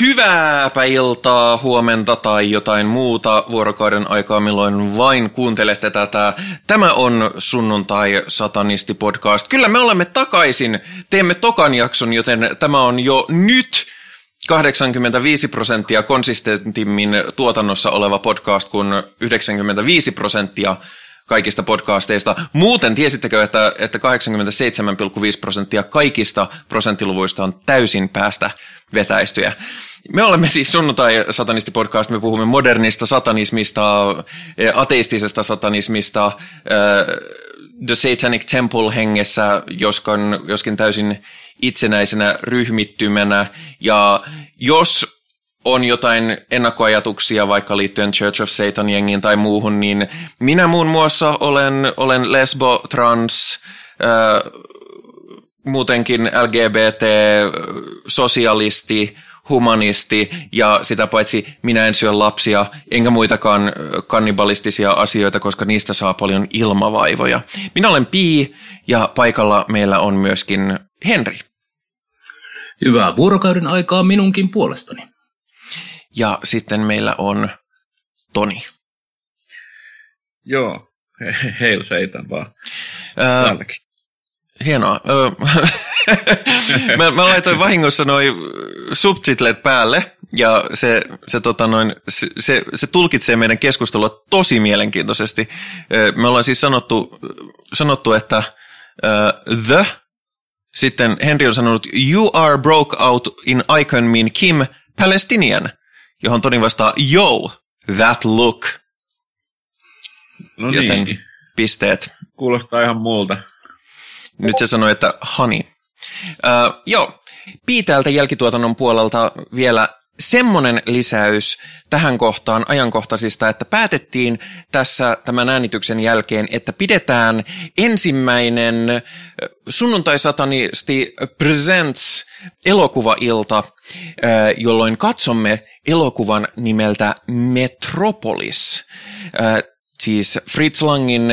Hyvääpä iltaa, huomenta tai jotain muuta vuorokauden aikaa, milloin vain kuuntelette tätä. Tämä on Sunnuntai Satanisti podcast. Kyllä me olemme takaisin, teemme tokan jakson, joten tämä on jo nyt 85 prosenttia konsistentimmin tuotannossa oleva podcast kuin 95 prosenttia kaikista podcasteista. Muuten tiesittekö, että, että 87,5 prosenttia kaikista prosenttiluvuista on täysin päästä vetäistyjä. Me olemme siis sunnuntai satanisti podcast, me puhumme modernista satanismista, ateistisesta satanismista, The Satanic Temple hengessä, joskin, joskin täysin itsenäisenä ryhmittymänä. Ja jos on jotain ennakkoajatuksia vaikka liittyen Church of Satan jengiin tai muuhun, niin minä muun muassa olen, olen lesbo, trans, äh, muutenkin LGBT, sosialisti, humanisti ja sitä paitsi minä en syö lapsia enkä muitakaan kannibalistisia asioita, koska niistä saa paljon ilmavaivoja. Minä olen Pii ja paikalla meillä on myöskin Henri. Hyvää vuorokauden aikaa minunkin puolestani. Ja sitten meillä on Toni. Joo, heil seitan vaan. Täältäkin. Hienoa. mä, mä laitoin vahingossa noin subtitlet päälle ja se, se, tota noin, se, se, se tulkitsee meidän keskustelua tosi mielenkiintoisesti. Me ollaan siis sanottu, sanottu että uh, the, sitten Henry on sanonut you are broke out in icon mean Kim Palestinian, johon Toni vastaa yo, that look. No Joten niin. pisteet. Kuulostaa ihan multa. Nyt se sanoi, että honey. Uh, joo, Piitäältä jälkituotannon puolelta vielä semmoinen lisäys tähän kohtaan ajankohtaisista, että päätettiin tässä tämän äänityksen jälkeen, että pidetään ensimmäinen sunnuntai-satanisti Presents elokuvailta, jolloin katsomme elokuvan nimeltä Metropolis. Siis Fritz Langin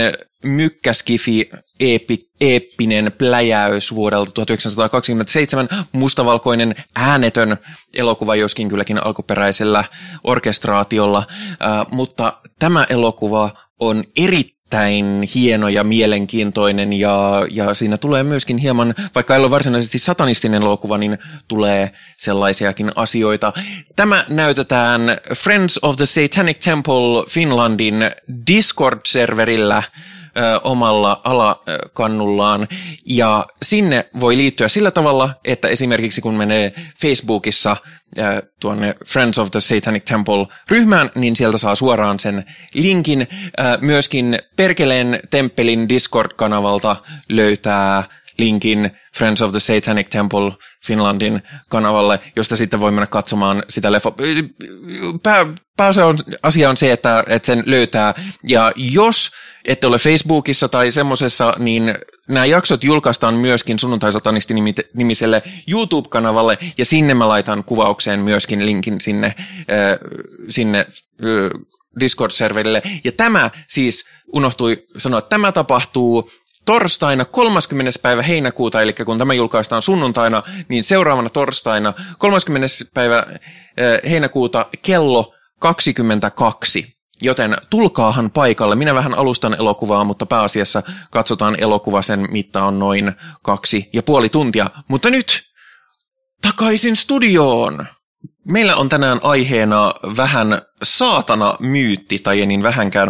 mykkäskifi eepi, eeppinen pläjäys vuodelta 1927, mustavalkoinen äänetön elokuva, joskin kylläkin alkuperäisellä orkestraatiolla, äh, mutta tämä elokuva on erittäin hieno ja mielenkiintoinen ja, ja siinä tulee myöskin hieman, vaikka ei ole varsinaisesti satanistinen elokuva, niin tulee sellaisiakin asioita. Tämä näytetään Friends of the Satanic Temple Finlandin Discord-serverillä omalla alakannullaan ja sinne voi liittyä sillä tavalla, että esimerkiksi kun menee Facebookissa tuonne Friends of the Satanic Temple-ryhmään, niin sieltä saa suoraan sen linkin. Myöskin Perkeleen temppelin Discord-kanavalta löytää linkin Friends of the Satanic Temple Finlandin kanavalle, josta sitten voi mennä katsomaan sitä leffa. Pää, pääasia on se, että, että sen löytää. Ja jos ette ole Facebookissa tai semmoisessa, niin nämä jaksot julkaistaan myöskin sunnuntai-satanisti nimiselle YouTube-kanavalle, ja sinne mä laitan kuvaukseen myöskin linkin sinne, äh, sinne äh, Discord-serverille. Ja tämä siis unohtui sanoa, että tämä tapahtuu torstaina 30. päivä heinäkuuta, eli kun tämä julkaistaan sunnuntaina, niin seuraavana torstaina 30. päivä heinäkuuta kello 22. Joten tulkaahan paikalle. Minä vähän alustan elokuvaa, mutta pääasiassa katsotaan elokuva. Sen mitta on noin kaksi ja puoli tuntia. Mutta nyt takaisin studioon. Meillä on tänään aiheena vähän saatana myytti, tai niin vähänkään.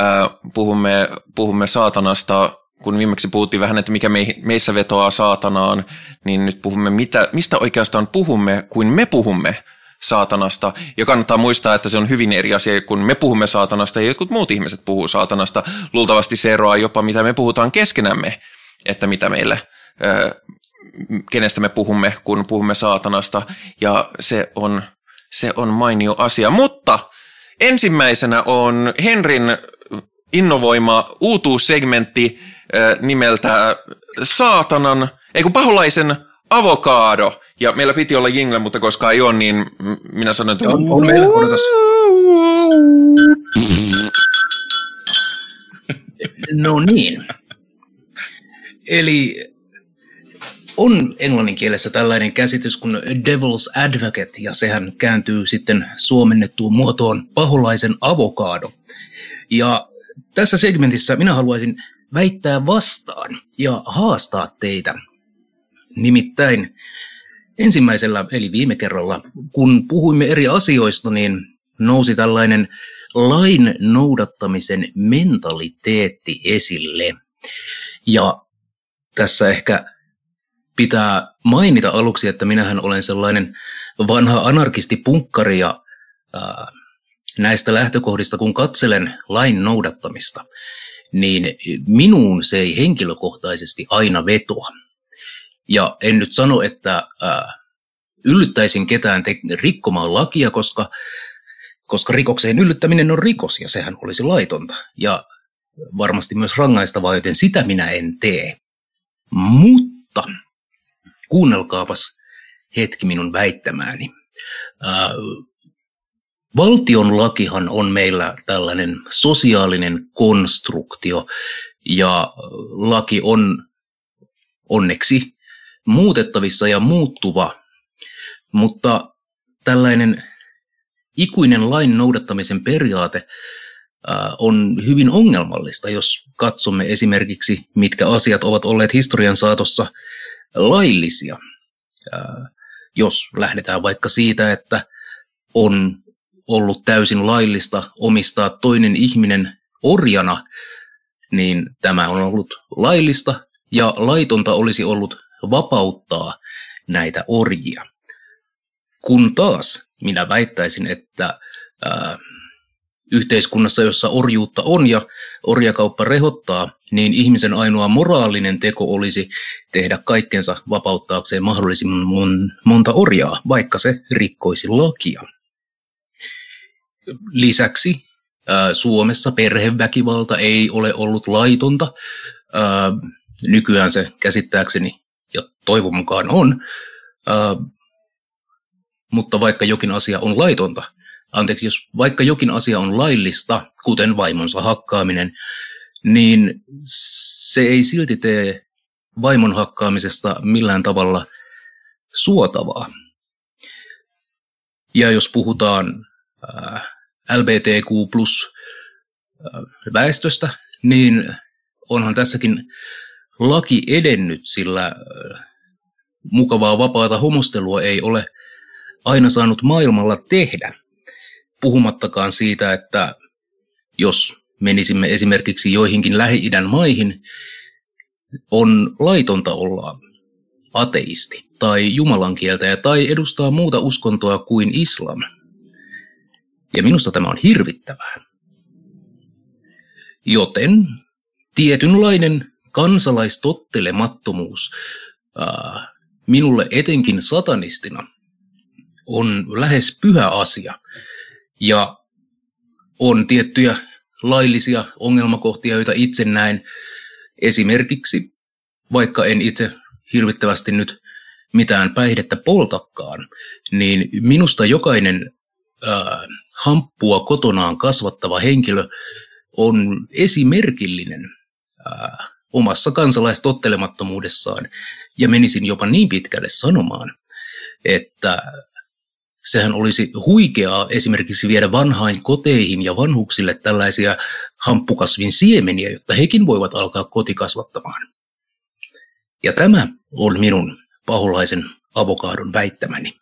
Äh, puhumme, puhumme saatanasta kun viimeksi puhuttiin vähän, että mikä meissä vetoaa saatanaan, niin nyt puhumme, mitä, mistä oikeastaan puhumme, kuin me puhumme saatanasta. Ja kannattaa muistaa, että se on hyvin eri asia, kun me puhumme saatanasta ja jotkut muut ihmiset puhuu saatanasta. Luultavasti se eroaa jopa, mitä me puhutaan keskenämme, että mitä meille, kenestä me puhumme, kun puhumme saatanasta. Ja se on, se on mainio asia. Mutta ensimmäisenä on Henrin innovoima uutuussegmentti nimeltä Saatanan, ei kun paholaisen avokaado. Ja meillä piti olla jingle, mutta koska ei ole, niin minä sanon, että... On, on meillä, odotas. No niin. Eli on englannin kielessä tällainen käsitys kuin devil's advocate, ja sehän kääntyy sitten suomennettuun muotoon paholaisen avokaado. Ja tässä segmentissä minä haluaisin väittää vastaan ja haastaa teitä. Nimittäin ensimmäisellä, eli viime kerralla, kun puhuimme eri asioista, niin nousi tällainen lain noudattamisen mentaliteetti esille. Ja tässä ehkä pitää mainita aluksi, että minähän olen sellainen vanha anarkisti-punkkari ja ää, näistä lähtökohdista, kun katselen lain noudattamista, niin minuun se ei henkilökohtaisesti aina vetoa. Ja en nyt sano, että ää, yllyttäisin ketään te- rikkomaan lakia, koska, koska rikokseen yllyttäminen on rikos ja sehän olisi laitonta. Ja varmasti myös rangaistavaa, joten sitä minä en tee. Mutta kuunnelkaapas hetki minun väittämääni. Ää, valtion lakihan on meillä tällainen sosiaalinen konstruktio ja laki on onneksi muutettavissa ja muuttuva, mutta tällainen ikuinen lain noudattamisen periaate on hyvin ongelmallista, jos katsomme esimerkiksi, mitkä asiat ovat olleet historian saatossa laillisia. Jos lähdetään vaikka siitä, että on ollut täysin laillista omistaa toinen ihminen orjana, niin tämä on ollut laillista ja laitonta olisi ollut vapauttaa näitä orjia. Kun taas minä väittäisin, että ää, yhteiskunnassa, jossa orjuutta on ja orjakauppa rehottaa, niin ihmisen ainoa moraalinen teko olisi tehdä kaikkensa vapauttaakseen mahdollisimman monta orjaa, vaikka se rikkoisi lakia. Lisäksi Suomessa perheväkivalta ei ole ollut laitonta. Ää, nykyään se käsittääkseni ja toivon mukaan on, mutta vaikka jokin asia on laitonta, anteeksi, jos vaikka jokin asia on laillista, kuten vaimonsa hakkaaminen, niin se ei silti tee vaimon hakkaamisesta millään tavalla suotavaa. Ja jos puhutaan LBTQ plus väestöstä, niin onhan tässäkin laki edennyt, sillä mukavaa vapaata homostelua ei ole aina saanut maailmalla tehdä. Puhumattakaan siitä, että jos menisimme esimerkiksi joihinkin Lähi-idän maihin, on laitonta olla ateisti tai jumalankieltäjä tai edustaa muuta uskontoa kuin islam. Ja minusta tämä on hirvittävää. Joten tietynlainen kansalaistottelemattomuus ää, minulle etenkin satanistina on lähes pyhä asia. Ja on tiettyjä laillisia ongelmakohtia, joita itse näen. Esimerkiksi, vaikka en itse hirvittävästi nyt mitään päihdettä poltakaan, niin minusta jokainen ää, hamppua kotonaan kasvattava henkilö on esimerkillinen ää, omassa kansalaistottelemattomuudessaan. Ja menisin jopa niin pitkälle sanomaan, että sehän olisi huikeaa esimerkiksi viedä vanhain koteihin ja vanhuksille tällaisia hamppukasvin siemeniä, jotta hekin voivat alkaa kotikasvattamaan. Ja tämä on minun paholaisen avokaadon väittämäni.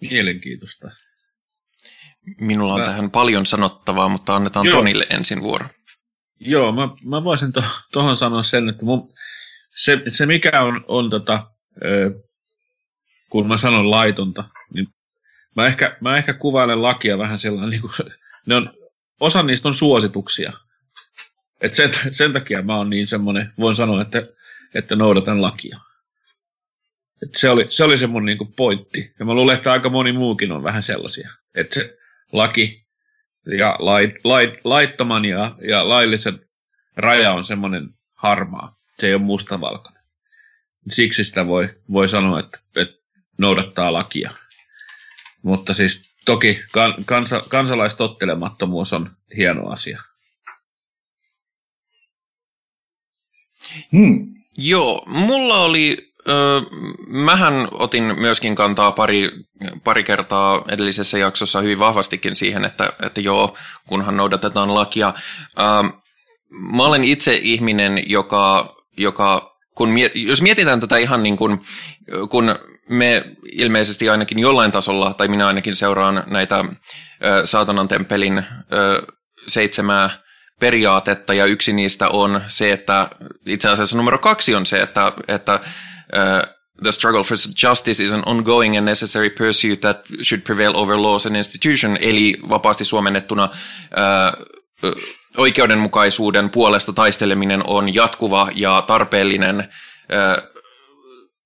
Mielenkiintoista. Minulla on mä... tähän paljon sanottavaa, mutta annetaan Joo. Tonille ensin vuoro. Joo, mä, mä voisin tuohon to, sanoa sen, että mun, se, se mikä on, on tota, ö, kun mä sanon laitonta, niin mä ehkä, mä ehkä kuvailen lakia vähän sellainen, niin kuin, ne on, osa niistä on suosituksia. Et sen, sen takia mä oon niin semmoinen, voin sanoa, että, että noudatan lakia. Et se, oli, se oli se mun niinku pointti. Ja mä luulen, että aika moni muukin on vähän sellaisia. Että se laki ja lait, lait, laittoman ja, ja laillisen raja on semmoinen harmaa. Se ei ole mustavalkoinen. Siksi sitä voi, voi sanoa, että, että noudattaa lakia. Mutta siis toki kan, kansa, kansalaistottelemattomuus on hieno asia. Hmm. Joo, mulla oli Mähän otin myöskin kantaa pari, pari kertaa edellisessä jaksossa hyvin vahvastikin siihen, että, että joo, kunhan noudatetaan lakia. Mä olen itse ihminen, joka, joka kun miet, jos mietitään tätä ihan niin kuin, kun me ilmeisesti ainakin jollain tasolla, tai minä ainakin seuraan näitä ö, saatanan temppelin ö, seitsemää periaatetta, ja yksi niistä on se, että itse asiassa numero kaksi on se, että, että the struggle for justice is an ongoing and necessary pursuit that should prevail over laws and institution, eli vapaasti suomennettuna uh, oikeudenmukaisuuden puolesta taisteleminen on jatkuva ja tarpeellinen uh,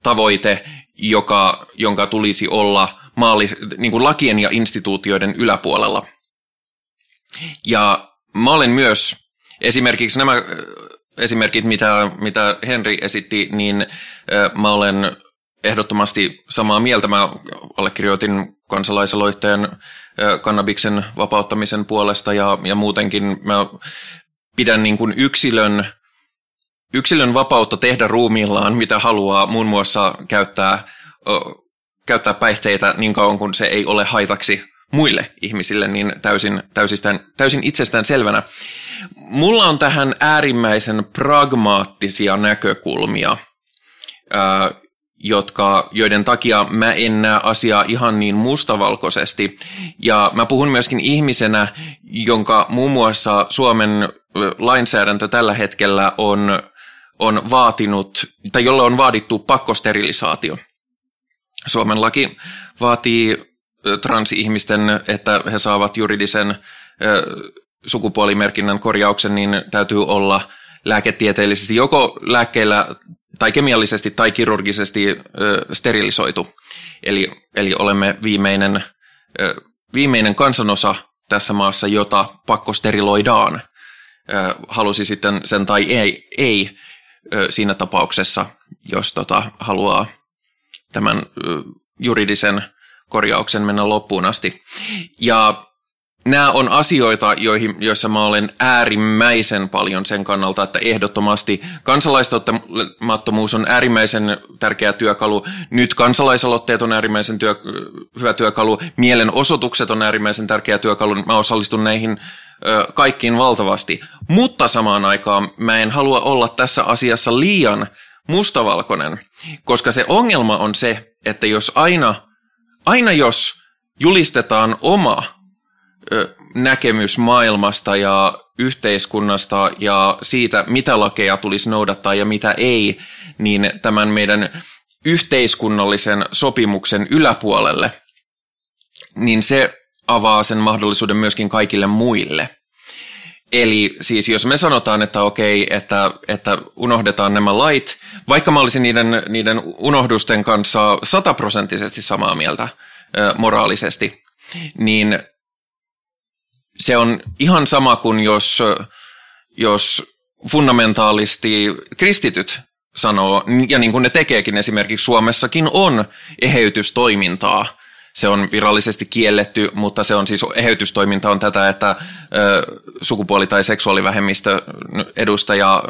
tavoite, joka, jonka tulisi olla maali, niin kuin lakien ja instituutioiden yläpuolella. Ja mä olen myös esimerkiksi nämä esimerkit, mitä, mitä Henri esitti, niin mä olen ehdottomasti samaa mieltä. Mä allekirjoitin kansalaisaloitteen kannabiksen vapauttamisen puolesta ja, ja muutenkin mä pidän niin kuin yksilön, yksilön vapautta tehdä ruumiillaan, mitä haluaa, muun muassa käyttää, käyttää päihteitä niin kauan kuin se ei ole haitaksi muille ihmisille, niin täysin, täysistään, täysin itsestään selvänä. Mulla on tähän äärimmäisen pragmaattisia näkökulmia, ää, jotka, joiden takia mä en näe asiaa ihan niin mustavalkoisesti. Ja mä puhun myöskin ihmisenä, jonka muun muassa Suomen lainsäädäntö tällä hetkellä on, on vaatinut, tai jolle on vaadittu pakkosterilisaatio. Suomen laki vaatii transihmisten, että he saavat juridisen sukupuolimerkinnän korjauksen, niin täytyy olla lääketieteellisesti joko lääkkeillä tai kemiallisesti tai kirurgisesti sterilisoitu. Eli, eli olemme viimeinen, viimeinen kansanosa tässä maassa, jota pakkosteriloidaan. Halusi sitten sen tai ei, ei siinä tapauksessa, jos tota, haluaa tämän juridisen korjauksen mennä loppuun asti. Ja nämä on asioita, joihin, joissa mä olen äärimmäisen paljon sen kannalta, että ehdottomasti kansalaistottamattomuus on äärimmäisen tärkeä työkalu. Nyt kansalaisaloitteet on äärimmäisen työ, hyvä työkalu. Mielenosoitukset on äärimmäisen tärkeä työkalu. Mä osallistun näihin ö, kaikkiin valtavasti. Mutta samaan aikaan mä en halua olla tässä asiassa liian mustavalkoinen, koska se ongelma on se, että jos aina – aina jos julistetaan oma näkemys maailmasta ja yhteiskunnasta ja siitä, mitä lakeja tulisi noudattaa ja mitä ei, niin tämän meidän yhteiskunnallisen sopimuksen yläpuolelle, niin se avaa sen mahdollisuuden myöskin kaikille muille. Eli siis jos me sanotaan, että okei, että, että unohdetaan nämä lait, vaikka mä olisin niiden, niiden unohdusten kanssa sataprosenttisesti samaa mieltä ö, moraalisesti, niin se on ihan sama kuin jos, jos fundamentaalisti kristityt sanoo, ja niin kuin ne tekeekin esimerkiksi Suomessakin on eheytystoimintaa, se on virallisesti kielletty, mutta se on siis eheytystoiminta on tätä, että sukupuoli- tai seksuaalivähemmistö edustaja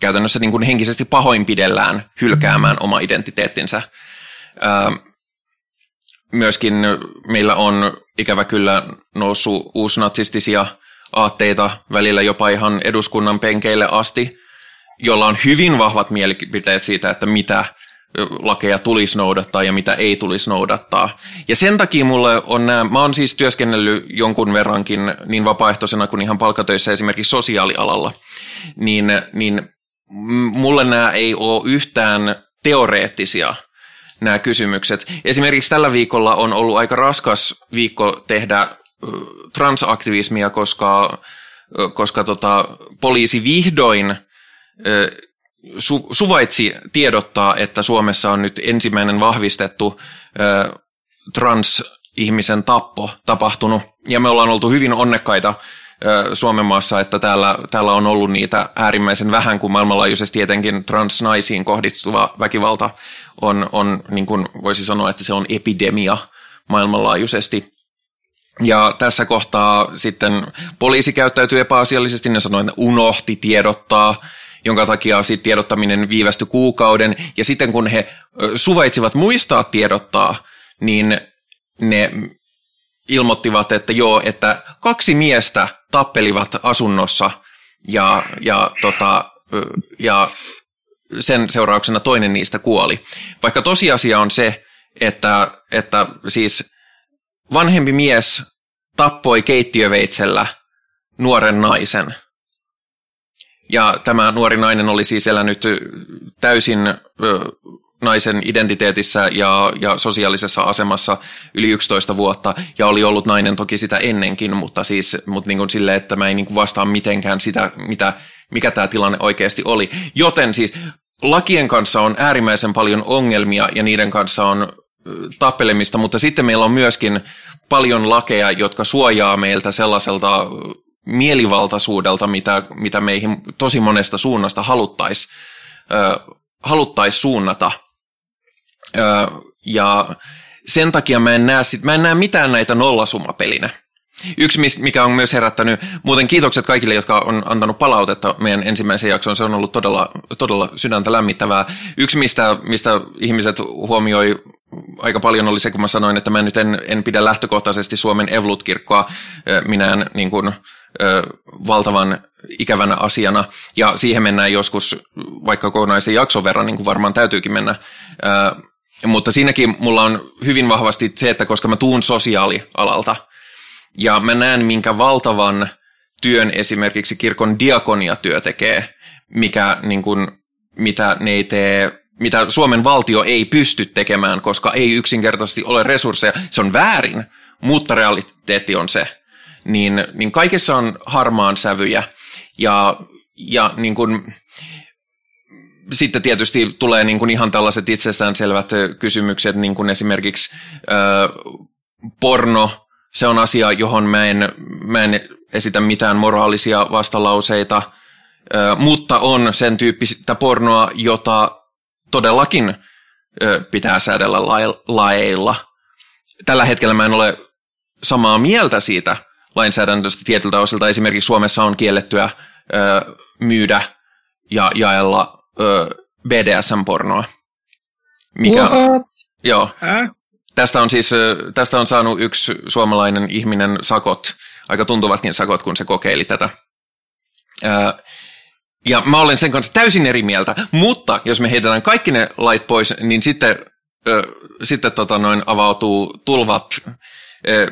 käytännössä niin kuin henkisesti pahoinpidellään hylkäämään oma identiteettinsä. Myöskin meillä on ikävä kyllä noussut uusnatsistisia aatteita välillä jopa ihan eduskunnan penkeille asti, jolla on hyvin vahvat mielipiteet siitä, että mitä lakeja tulisi noudattaa ja mitä ei tulisi noudattaa. Ja sen takia mulle on nämä, mä oon siis työskennellyt jonkun verrankin niin vapaaehtoisena kuin ihan palkatöissä esimerkiksi sosiaalialalla, niin, niin mulle nämä ei ole yhtään teoreettisia nämä kysymykset. Esimerkiksi tällä viikolla on ollut aika raskas viikko tehdä transaktivismia, koska, koska tota, poliisi vihdoin su, suvaitsi tiedottaa, että Suomessa on nyt ensimmäinen vahvistettu ö, trans-ihmisen tappo tapahtunut. Ja me ollaan oltu hyvin onnekkaita ö, Suomen maassa, että täällä, täällä on ollut niitä äärimmäisen vähän, kun maailmanlaajuisesti etenkin transnaisiin kohdistuva väkivalta on, on niin kuin voisi sanoa, että se on epidemia maailmanlaajuisesti. Ja tässä kohtaa sitten poliisi käyttäytyy epäasiallisesti, ne sanoi, että unohti tiedottaa jonka takia sit tiedottaminen viivästyi kuukauden. Ja sitten kun he suvaitsivat muistaa tiedottaa, niin ne ilmoittivat, että joo, että kaksi miestä tappelivat asunnossa ja, ja, tota, ja sen seurauksena toinen niistä kuoli. Vaikka tosiasia on se, että, että siis vanhempi mies tappoi keittiöveitsellä nuoren naisen. Ja tämä nuori nainen oli siis elänyt täysin naisen identiteetissä ja, ja sosiaalisessa asemassa yli 11 vuotta ja oli ollut nainen toki sitä ennenkin, mutta siis mutta niin kuin silleen, että mä en niin kuin vastaa mitenkään sitä, mitä, mikä tämä tilanne oikeasti oli. Joten siis lakien kanssa on äärimmäisen paljon ongelmia ja niiden kanssa on tappelemista, mutta sitten meillä on myöskin paljon lakeja, jotka suojaa meiltä sellaiselta mielivaltaisuudelta, mitä, mitä meihin tosi monesta suunnasta haluttaisiin haluttais suunnata. Ö, ja sen takia mä en näe, sit, mä en näe mitään näitä nollasummapelinä. Yksi, mikä on myös herättänyt, muuten kiitokset kaikille, jotka on antanut palautetta meidän ensimmäisen jakson, se on ollut todella, todella sydäntä lämmittävää. Yksi, mistä, mistä ihmiset huomioi aika paljon oli se, kun mä sanoin, että mä nyt en, en pidä lähtökohtaisesti Suomen Evlut-kirkkoa minään niin kuin, valtavan ikävänä asiana, ja siihen mennään joskus vaikka kokonaisen jakson verran, niin kuin varmaan täytyykin mennä. Mutta siinäkin mulla on hyvin vahvasti se, että koska mä tuun sosiaalialalta, ja mä näen, minkä valtavan työn esimerkiksi kirkon diakoniatyö tekee, mikä, niin kuin, mitä ne ei tee mitä Suomen valtio ei pysty tekemään, koska ei yksinkertaisesti ole resursseja. Se on väärin, mutta realiteetti on se. Niin, niin kaikessa on harmaan sävyjä ja, ja niin kuin, sitten tietysti tulee niin kuin ihan tällaiset itsestäänselvät kysymykset, niin kuin esimerkiksi ö, porno, se on asia, johon mä en, mä en esitä mitään moraalisia vastalauseita, ö, mutta on sen tyyppistä pornoa, jota todellakin pitää säädellä laeilla. Tällä hetkellä mä en ole samaa mieltä siitä lainsäädännöstä tietyltä osilta. Esimerkiksi Suomessa on kiellettyä myydä ja jaella BDSM-pornoa. Mikä, What? Joo. Äh? Tästä on siis tästä on saanut yksi suomalainen ihminen sakot, aika tuntuvatkin sakot, kun se kokeili tätä. Ja mä olen sen kanssa täysin eri mieltä, mutta jos me heitetään kaikki ne lait pois, niin sitten, ö, sitten tota noin avautuu tulvat ö,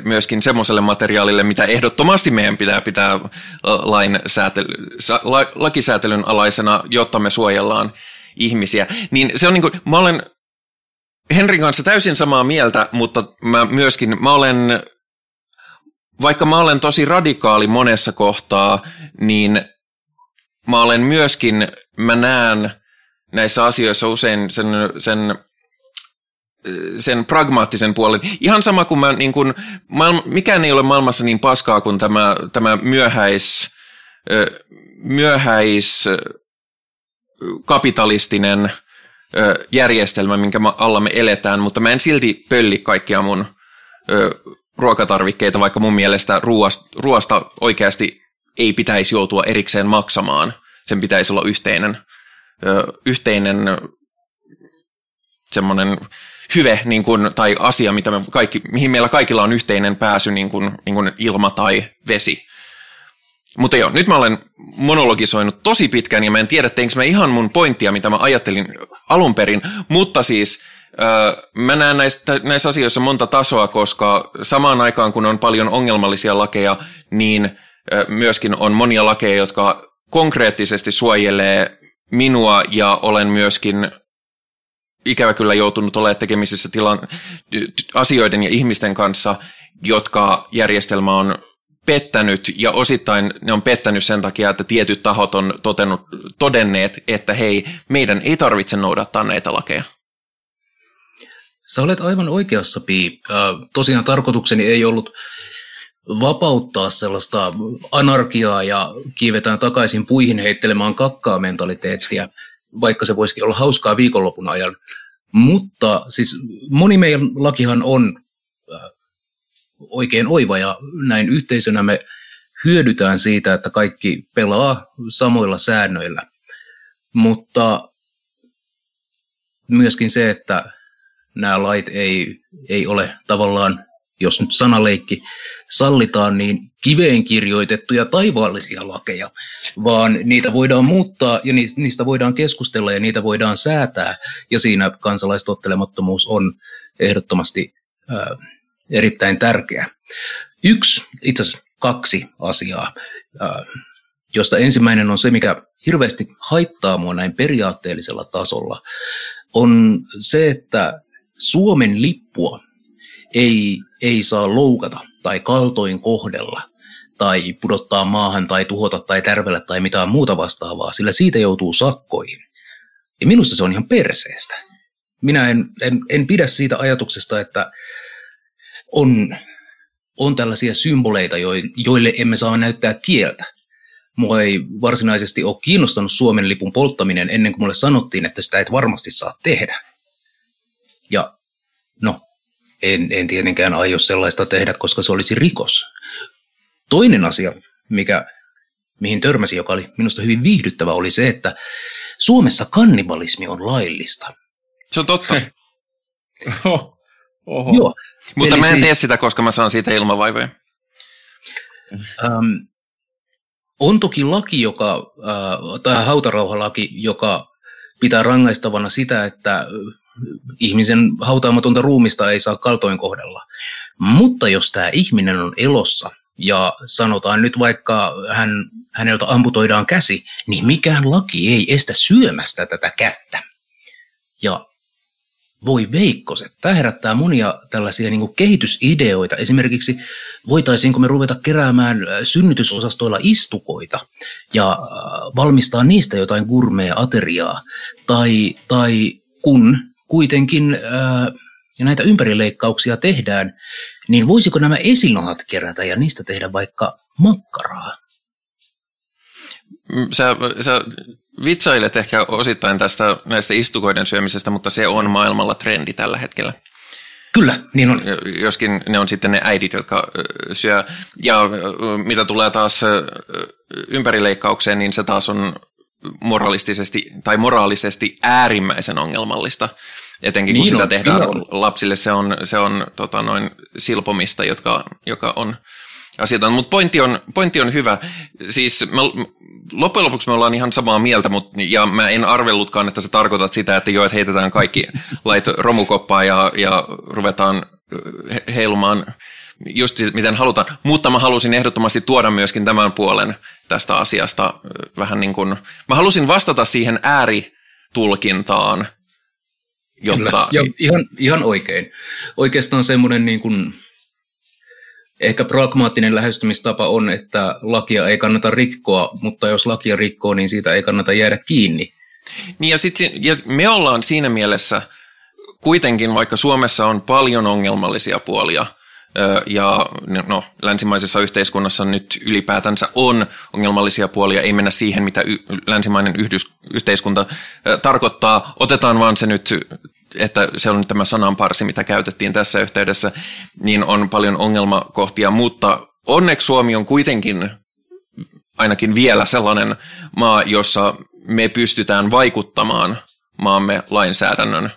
myöskin semmoiselle materiaalille, mitä ehdottomasti meidän pitää pitää lain säätely, la, lakisäätelyn alaisena, jotta me suojellaan ihmisiä. Niin se on niin kuin, mä olen Henrin kanssa täysin samaa mieltä, mutta mä myöskin, mä olen vaikka mä olen tosi radikaali monessa kohtaa, niin mä olen myöskin, mä näen näissä asioissa usein sen, sen sen pragmaattisen puolen. Ihan sama kuin mä, niin kuin, maailma, mikään ei ole maailmassa niin paskaa kuin tämä, tämä myöhäis, myöhäis kapitalistinen järjestelmä, minkä alla me eletään, mutta mä en silti pölli kaikkia mun ruokatarvikkeita, vaikka mun mielestä ruoasta, ruoasta oikeasti ei pitäisi joutua erikseen maksamaan. Sen pitäisi olla yhteinen, yhteinen semmoinen hyve niin kuin, tai asia, mitä me kaikki, mihin meillä kaikilla on yhteinen pääsy, niin kuin, niin kuin ilma tai vesi. Mutta joo, nyt mä olen monologisoinut tosi pitkään ja mä en tiedä, teinkö mä ihan mun pointtia, mitä mä ajattelin alun perin, mutta siis mä näen näistä, näissä asioissa monta tasoa, koska samaan aikaan kun on paljon ongelmallisia lakeja, niin myöskin on monia lakeja, jotka konkreettisesti suojelee minua ja olen myöskin ikävä kyllä joutunut olemaan tekemisissä tilan, asioiden ja ihmisten kanssa, jotka järjestelmä on pettänyt ja osittain ne on pettänyt sen takia, että tietyt tahot on totenut, todenneet, että hei, meidän ei tarvitse noudattaa näitä lakeja. Sä olet aivan oikeassa, Pi. Tosiaan tarkoitukseni ei ollut vapauttaa sellaista anarkiaa ja kiivetään takaisin puihin heittelemään kakkaa mentaliteettia, vaikka se voisikin olla hauskaa viikonlopun ajan. Mutta siis moni meidän lakihan on äh, oikein oiva ja näin yhteisönä me hyödytään siitä, että kaikki pelaa samoilla säännöillä. mutta myöskin se, että nämä lait ei, ei ole tavallaan, jos nyt sanaleikki sallitaan, niin kiveen kirjoitettuja taivaallisia lakeja, vaan niitä voidaan muuttaa ja niistä voidaan keskustella ja niitä voidaan säätää. Ja siinä kansalaistottelemattomuus on ehdottomasti ää, erittäin tärkeä. Yksi, itse asiassa kaksi asiaa, ää, josta ensimmäinen on se, mikä hirveästi haittaa mua näin periaatteellisella tasolla, on se, että Suomen lippua ei, ei saa loukata tai kaltoin kohdella tai pudottaa maahan tai tuhota tai tärvellä tai mitään muuta vastaavaa, sillä siitä joutuu sakkoihin. Ja minusta se on ihan perseestä. Minä en, en, en pidä siitä ajatuksesta, että on, on tällaisia symboleita, joille emme saa näyttää kieltä. Mua ei varsinaisesti ole kiinnostanut Suomen lipun polttaminen ennen kuin mulle sanottiin, että sitä et varmasti saa tehdä. Ja no, en, en tietenkään aio sellaista tehdä, koska se olisi rikos. Toinen asia, mikä, mihin törmäsi, joka oli minusta hyvin viihdyttävä, oli se, että Suomessa kannibalismi on laillista. Se on totta. Oho. Oho. Joo. Mutta Eli mä en siis- tee sitä, koska mä saan siitä ilmavaivoja. Ähm, on toki laki, joka, äh, tai hautarauhalaki, joka pitää rangaistavana sitä, että ihmisen hautaamatonta ruumista ei saa kaltoin kohdella. Mutta jos tämä ihminen on elossa ja sanotaan nyt vaikka hän, häneltä amputoidaan käsi, niin mikään laki ei estä syömästä tätä kättä. Ja voi veikkoset, tämä herättää monia tällaisia niin kuin kehitysideoita. Esimerkiksi voitaisiinko me ruveta keräämään synnytysosastoilla istukoita ja valmistaa niistä jotain gourmet-ateriaa. Tai, tai kun kuitenkin ja näitä ympärileikkauksia tehdään, niin voisiko nämä esinahat kerätä ja niistä tehdä vaikka makkaraa? Mm, Sä, sä vitsailet ehkä osittain tästä näistä istukoiden syömisestä, mutta se on maailmalla trendi tällä hetkellä. Kyllä, niin on. Joskin ne on sitten ne äidit, jotka syö. Ja mitä tulee taas ympärileikkaukseen, niin se taas on moralistisesti tai moraalisesti äärimmäisen ongelmallista. Etenkin kun Niin sitä on, tehdään kyllä on. lapsille, se on, se on tota, noin silpomista, jotka, joka on asioita. Mutta pointti on, pointti on hyvä. Siis me, loppujen lopuksi me ollaan ihan samaa mieltä, mut, ja mä en arvellutkaan, että sä tarkoitat sitä, että joo, että heitetään kaikki lait romukoppaan ja, ja ruvetaan he- heilumaan just miten halutaan. Mutta mä halusin ehdottomasti tuoda myöskin tämän puolen tästä asiasta vähän niin kuin, mä halusin vastata siihen ääritulkintaan, jotta... Kyllä. Ja ihan, ihan oikein. Oikeastaan semmoinen niin kuin, ehkä pragmaattinen lähestymistapa on, että lakia ei kannata rikkoa, mutta jos lakia rikkoo, niin siitä ei kannata jäädä kiinni. Niin ja, sit, si- ja me ollaan siinä mielessä kuitenkin, vaikka Suomessa on paljon ongelmallisia puolia, ja no, länsimaisessa yhteiskunnassa nyt ylipäätänsä on ongelmallisia puolia, ei mennä siihen, mitä y- länsimainen yhdys, yhteiskunta tarkoittaa, otetaan vaan se nyt, että se on nyt tämä sananparsi, mitä käytettiin tässä yhteydessä, niin on paljon ongelmakohtia, mutta onneksi Suomi on kuitenkin ainakin vielä sellainen maa, jossa me pystytään vaikuttamaan maamme lainsäädännön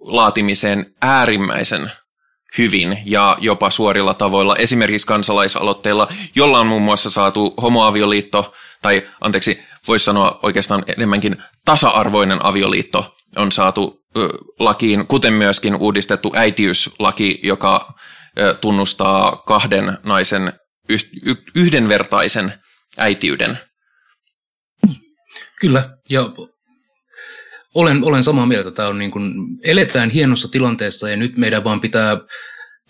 laatimiseen äärimmäisen hyvin ja jopa suorilla tavoilla, esimerkiksi kansalaisaloitteilla, jolla on muun muassa saatu homoavioliitto, tai anteeksi, voisi sanoa oikeastaan enemmänkin tasa-arvoinen avioliitto on saatu ö, lakiin, kuten myöskin uudistettu äitiyslaki, joka ö, tunnustaa kahden naisen yh- y- yhdenvertaisen äitiyden. Kyllä, ja olen, olen samaa mieltä. Tämä on niin kuin, eletään hienossa tilanteessa ja nyt meidän vaan pitää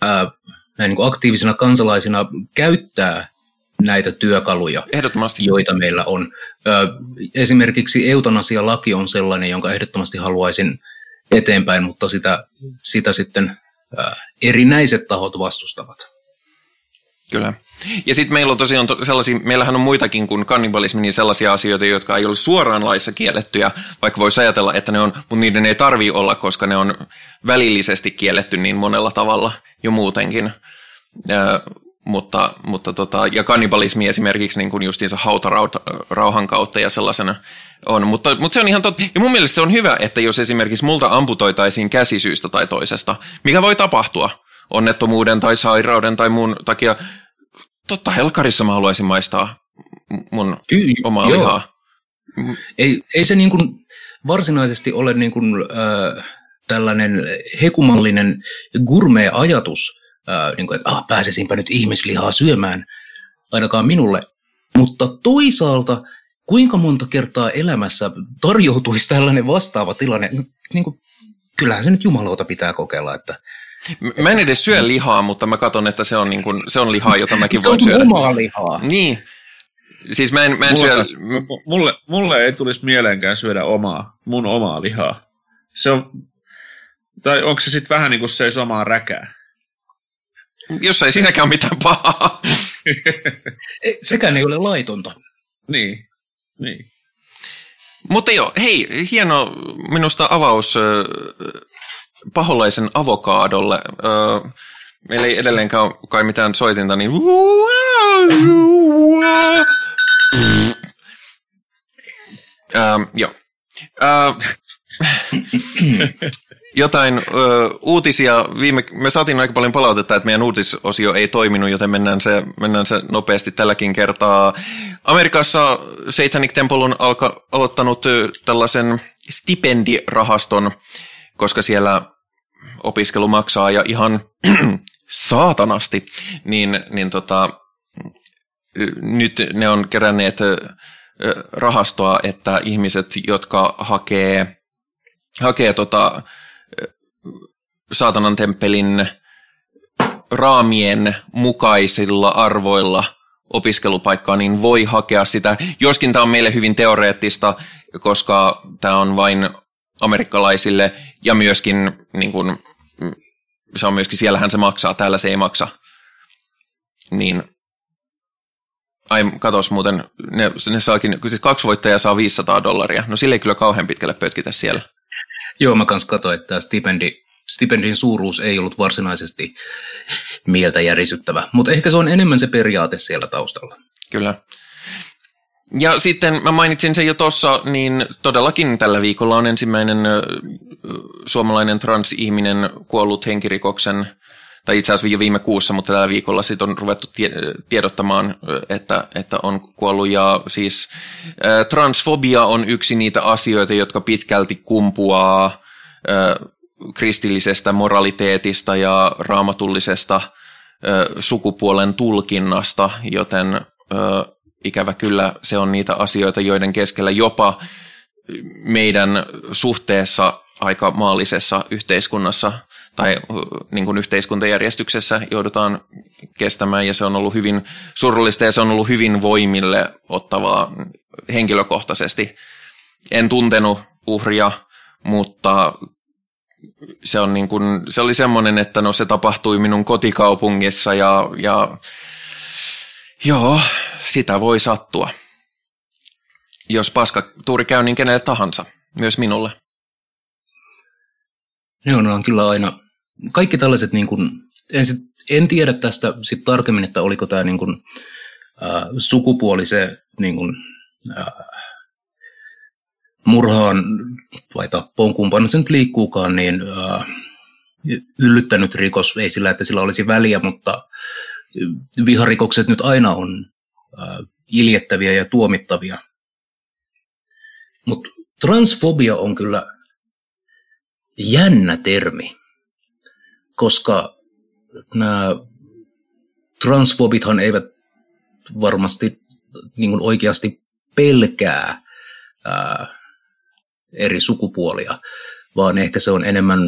ää, näin niin kuin aktiivisina kansalaisina käyttää näitä työkaluja, Ehdottomasti. joita meillä on. Ää, esimerkiksi eutanasialaki on sellainen, jonka ehdottomasti haluaisin eteenpäin, mutta sitä, sitä sitten ää, erinäiset tahot vastustavat. Kyllä. Ja sitten meillä on tosiaan to- sellaisia, meillähän on muitakin kuin kannibalismi, niin sellaisia asioita, jotka ei ole suoraan laissa kiellettyjä, vaikka voisi ajatella, että ne on, mutta niiden ei tarvii olla, koska ne on välillisesti kielletty niin monella tavalla jo muutenkin. Ää, mutta, mutta tota, ja kannibalismi esimerkiksi niin kuin justiinsa hautarauhan kautta ja sellaisena on, mutta, mutta se on ihan totta. Ja mun mielestä se on hyvä, että jos esimerkiksi multa amputoitaisiin käsi syystä tai toisesta, mikä voi tapahtua onnettomuuden tai sairauden tai muun takia, totta helkarissa mä haluaisin maistaa mun Ky- omaa joo. lihaa. Ei, ei se niin kuin varsinaisesti ole niin kuin, äh, tällainen hekumallinen gourmet-ajatus, äh, niin kuin, että ah, pääsisinpä nyt ihmislihaa syömään, ainakaan minulle. Mutta toisaalta, kuinka monta kertaa elämässä tarjoutuisi tällainen vastaava tilanne, niin kuin, kyllähän se nyt jumalauta pitää kokeilla, että Mä en edes syö lihaa, mutta mä katson, että se on, niin kuin, se on lihaa, jota mäkin voin syödä. Se on omaa lihaa. Niin. Siis mä en, mä en mulle, syö... Mulle, mulle ei tulisi mieleenkään syödä omaa, mun omaa lihaa. Se on, tai onko se sitten vähän niin kuin se omaa räkää? Jos ei siinäkään mitään pahaa. Sekään ei ole laitonta. Niin, niin. Mutta joo, hei, hieno minusta avaus paholaisen avokaadolle. meillä ei edelleenkään ole kai mitään soitinta, niin... Ähm, joo. Äh, jotain ö, uutisia. Viime, me saatiin aika paljon palautetta, että meidän uutisosio ei toiminut, joten mennään se, mennään se nopeasti tälläkin kertaa. Amerikassa Satanic Temple on alka, aloittanut tällaisen stipendirahaston, koska siellä opiskelu maksaa ja ihan saatanasti, niin, niin tota, nyt ne on keränneet rahastoa, että ihmiset, jotka hakee, hakee tota, saatanan temppelin raamien mukaisilla arvoilla opiskelupaikkaa, niin voi hakea sitä. Joskin tämä on meille hyvin teoreettista, koska tämä on vain amerikkalaisille ja myöskin niin kuin, se on myöskin, siellähän se maksaa, täällä se ei maksa. Niin, ai katos muuten, ne, ne saakin, siis kaksi voittajaa saa 500 dollaria. No sille ei kyllä kauhean pitkälle pötkitä siellä. Joo, mä kans katsoin, että stipendi, stipendin suuruus ei ollut varsinaisesti mieltä järisyttävä, mutta ehkä se on enemmän se periaate siellä taustalla. Kyllä. Ja sitten mä mainitsin sen jo tuossa, niin todellakin tällä viikolla on ensimmäinen suomalainen transihminen kuollut henkirikoksen, tai itse asiassa jo viime kuussa, mutta tällä viikolla sitten on ruvettu tiedottamaan, että, että on kuollut. Ja siis transfobia on yksi niitä asioita, jotka pitkälti kumpuaa kristillisestä moraliteetista ja raamatullisesta sukupuolen tulkinnasta, joten ikävä kyllä se on niitä asioita, joiden keskellä jopa meidän suhteessa aika maallisessa yhteiskunnassa tai niin kuin yhteiskuntajärjestyksessä joudutaan kestämään ja se on ollut hyvin surullista ja se on ollut hyvin voimille ottavaa henkilökohtaisesti. En tuntenut uhria, mutta se, on niin kuin, se oli semmoinen, että no se tapahtui minun kotikaupungissa ja, ja joo, sitä voi sattua. Jos paska tuuri käy, niin kenelle tahansa, myös minulle. Ne on, on kyllä aina, kaikki tällaiset, niin kuin, en, sit, en tiedä tästä sit tarkemmin, että oliko tämä niin sukupuoli se niin kuin, äh, murhaan vai tappoon, kumpana se nyt liikkuukaan, niin äh, yllyttänyt rikos, ei sillä, että sillä olisi väliä, mutta viharikokset nyt aina on äh, iljettäviä ja tuomittavia. Mutta transfobia on kyllä jännä termi, koska nämä transfobithan eivät varmasti niin kuin oikeasti pelkää ää, eri sukupuolia, vaan ehkä se on enemmän,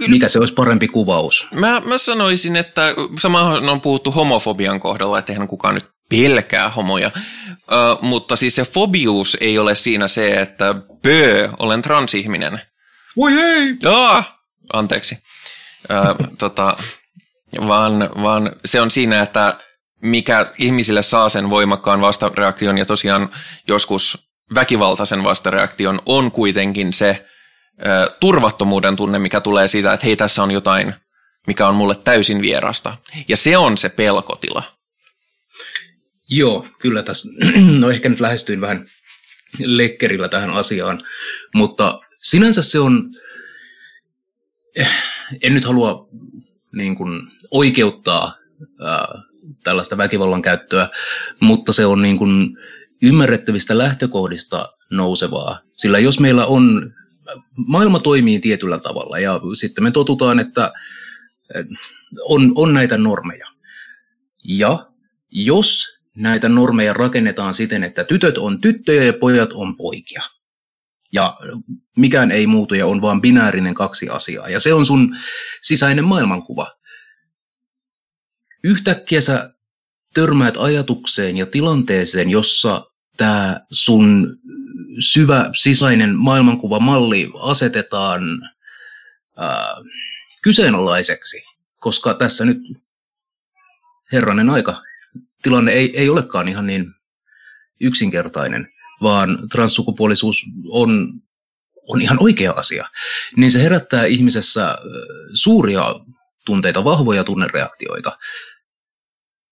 Kyllä. Mikä se olisi parempi kuvaus? Mä, mä sanoisin, että sama on puhuttu homofobian kohdalla, että eihän kukaan nyt pelkää homoja, uh, mutta siis se fobius ei ole siinä se, että pö, olen transihminen. Voi ei! Ah, anteeksi. Uh, tota, vaan, vaan se on siinä, että mikä ihmisille saa sen voimakkaan vastareaktion ja tosiaan joskus väkivaltaisen vastareaktion on kuitenkin se, turvattomuuden tunne, mikä tulee siitä, että hei, tässä on jotain mikä on mulle täysin vierasta. Ja se on se pelkotila. Joo, kyllä tässä, no ehkä nyt lähestyin vähän lekkerillä tähän asiaan, mutta sinänsä se on, eh, en nyt halua niin kuin, oikeuttaa ää, tällaista väkivallan käyttöä, mutta se on niin kuin, ymmärrettävistä lähtökohdista nousevaa. Sillä jos meillä on, maailma toimii tietyllä tavalla ja sitten me totutaan, että on, on näitä normeja. Ja jos näitä normeja rakennetaan siten, että tytöt on tyttöjä ja pojat on poikia, ja mikään ei muutu ja on vaan binäärinen kaksi asiaa. Ja se on sun sisäinen maailmankuva. Yhtäkkiä sä törmäät ajatukseen ja tilanteeseen, jossa tämä sun syvä sisäinen maailmankuvamalli asetetaan ää, kyseenalaiseksi, koska tässä nyt herranen aika tilanne ei, ei olekaan ihan niin yksinkertainen, vaan transsukupuolisuus on, on ihan oikea asia. Niin se herättää ihmisessä suuria tunteita, vahvoja tunnereaktioita.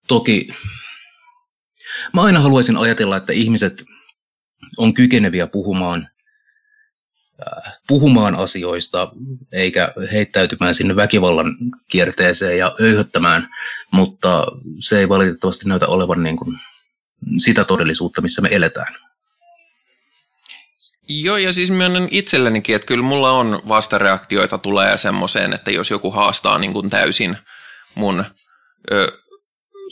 Toki mä aina haluaisin ajatella, että ihmiset on kykeneviä puhumaan puhumaan asioista eikä heittäytymään sinne väkivallan kierteeseen ja öyhöttämään, mutta se ei valitettavasti näytä olevan niin kuin sitä todellisuutta, missä me eletään. Joo, ja siis myönnän itsellenikin, että kyllä mulla on vastareaktioita tulee semmoiseen, että jos joku haastaa niin kuin täysin mun ö,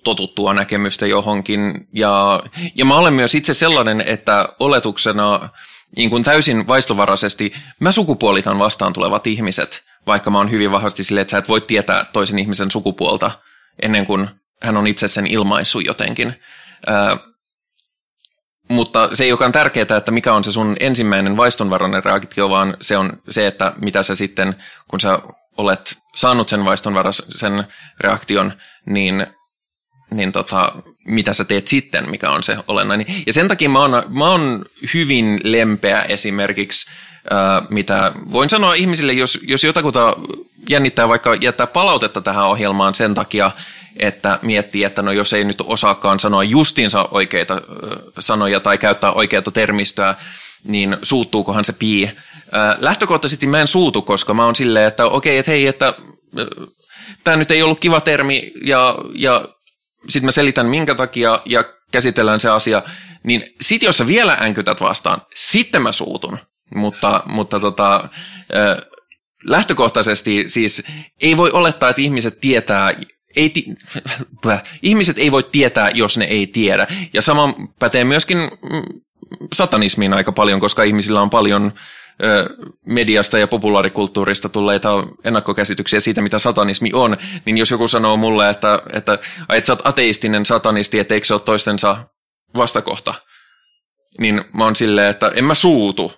totuttua näkemystä johonkin. Ja, ja mä olen myös itse sellainen, että oletuksena niin kuin täysin vaistovaraisesti mä sukupuolitan vastaan tulevat ihmiset, vaikka mä oon hyvin vahvasti silleen, että sä et voi tietää toisen ihmisen sukupuolta ennen kuin hän on itse sen ilmaissut jotenkin. Ää, mutta se ei olekaan tärkeää, että mikä on se sun ensimmäinen vaistonvarainen reaktio, vaan se on se, että mitä sä sitten, kun sä olet saanut sen vaistonvaraisen reaktion, niin niin tota, mitä sä teet sitten, mikä on se olennainen. Ja sen takia mä oon, mä oon hyvin lempeä esimerkiksi, äh, mitä voin sanoa ihmisille, jos, jos jotakuta jännittää vaikka jättää palautetta tähän ohjelmaan sen takia, että miettii, että no jos ei nyt osaakaan sanoa justinsa oikeita äh, sanoja tai käyttää oikeata termistöä, niin suuttuukohan se pii. Äh, lähtökohtaisesti mä en suutu, koska mä oon silleen, että okei, että hei, että tämä nyt ei ollut kiva termi ja, ja sitten mä selitän minkä takia ja käsitellään se asia, niin sit jos sä vielä änkytät vastaan, sitten mä suutun. Mutta, mutta tota, lähtökohtaisesti siis ei voi olettaa, että ihmiset tietää, ei ti- ihmiset ei voi tietää, jos ne ei tiedä. Ja sama pätee myöskin mm, satanismiin aika paljon, koska ihmisillä on paljon mediasta ja populaarikulttuurista tulleita ennakkokäsityksiä siitä, mitä satanismi on, niin jos joku sanoo mulle, että, että, että sä oot ateistinen satanisti, että eikö se ole toistensa vastakohta, niin mä oon silleen, että en mä suutu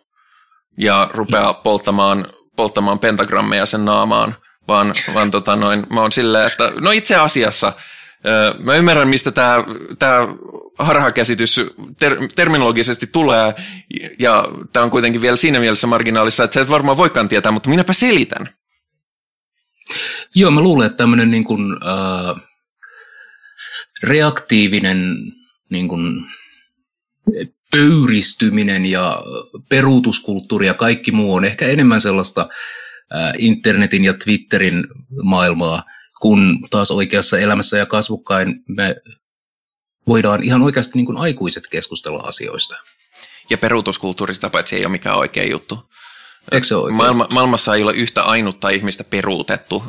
ja rupea polttamaan, polttamaan pentagrammeja sen naamaan, vaan, vaan tota noin, mä oon silleen, että no itse asiassa – Mä ymmärrän, mistä tämä, tämä harhakäsitys ter- terminologisesti tulee, ja tämä on kuitenkin vielä siinä mielessä marginaalissa, että sä et varmaan voikaan tietää, mutta minäpä selitän. Joo, mä luulen, että tämmöinen niin kuin, äh, reaktiivinen niin kuin, pöyristyminen ja peruutuskulttuuri ja kaikki muu on ehkä enemmän sellaista äh, internetin ja Twitterin maailmaa, kun taas oikeassa elämässä ja kasvukkain me voidaan ihan oikeasti niin kuin aikuiset keskustella asioista. Ja peruutuskulttuurista paitsi ei ole mikään oikea juttu. Eikö se ole Maailma, maailmassa ei ole yhtä ainutta ihmistä peruutettu.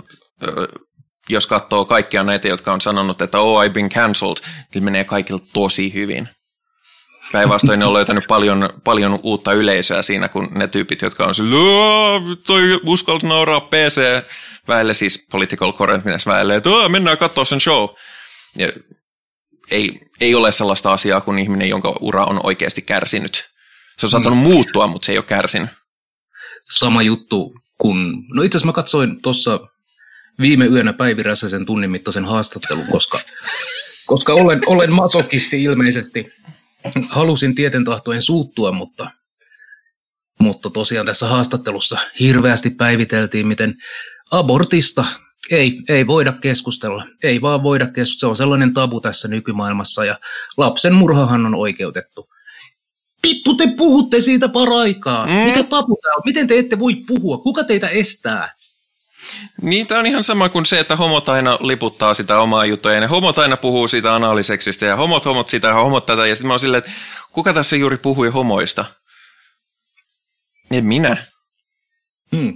Jos katsoo kaikkia näitä, jotka on sanonut, että oh, I've been cancelled, niin menee kaikille tosi hyvin. Päinvastoin ne on löytänyt paljon, paljon uutta yleisöä siinä, kun ne tyypit, jotka on sillä, toi uskalta nauraa PC väelle, siis political correctness väelle, että mennään katsoa sen show. Ja ei, ei ole sellaista asiaa kuin ihminen, jonka ura on oikeasti kärsinyt. Se on saattanut mm. muuttua, mutta se ei ole kärsinyt. Sama juttu, kun... No itse asiassa mä katsoin tuossa viime yönä Päivi Räsäsen tunnin mittaisen haastattelun, koska, koska olen, olen masokisti ilmeisesti. Halusin tieten tahtoen suuttua, mutta, mutta tosiaan tässä haastattelussa hirveästi päiviteltiin, miten abortista Ei, ei voida keskustella. Ei vaan voida keskustella. Se on sellainen tabu tässä nykymaailmassa ja lapsen murhahan on oikeutettu. Vittu, te puhutte siitä paraikaa. Mm. Mikä tabu tämä on? Miten te ette voi puhua? Kuka teitä estää? Niin, tämä on ihan sama kuin se, että homot aina liputtaa sitä omaa juttua, ja ne homot aina puhuu siitä analiseksistä, ja homot, homot sitä, ja homot tätä, ja sitten mä oon silleen, että kuka tässä juuri puhui homoista? En minä. Hmm.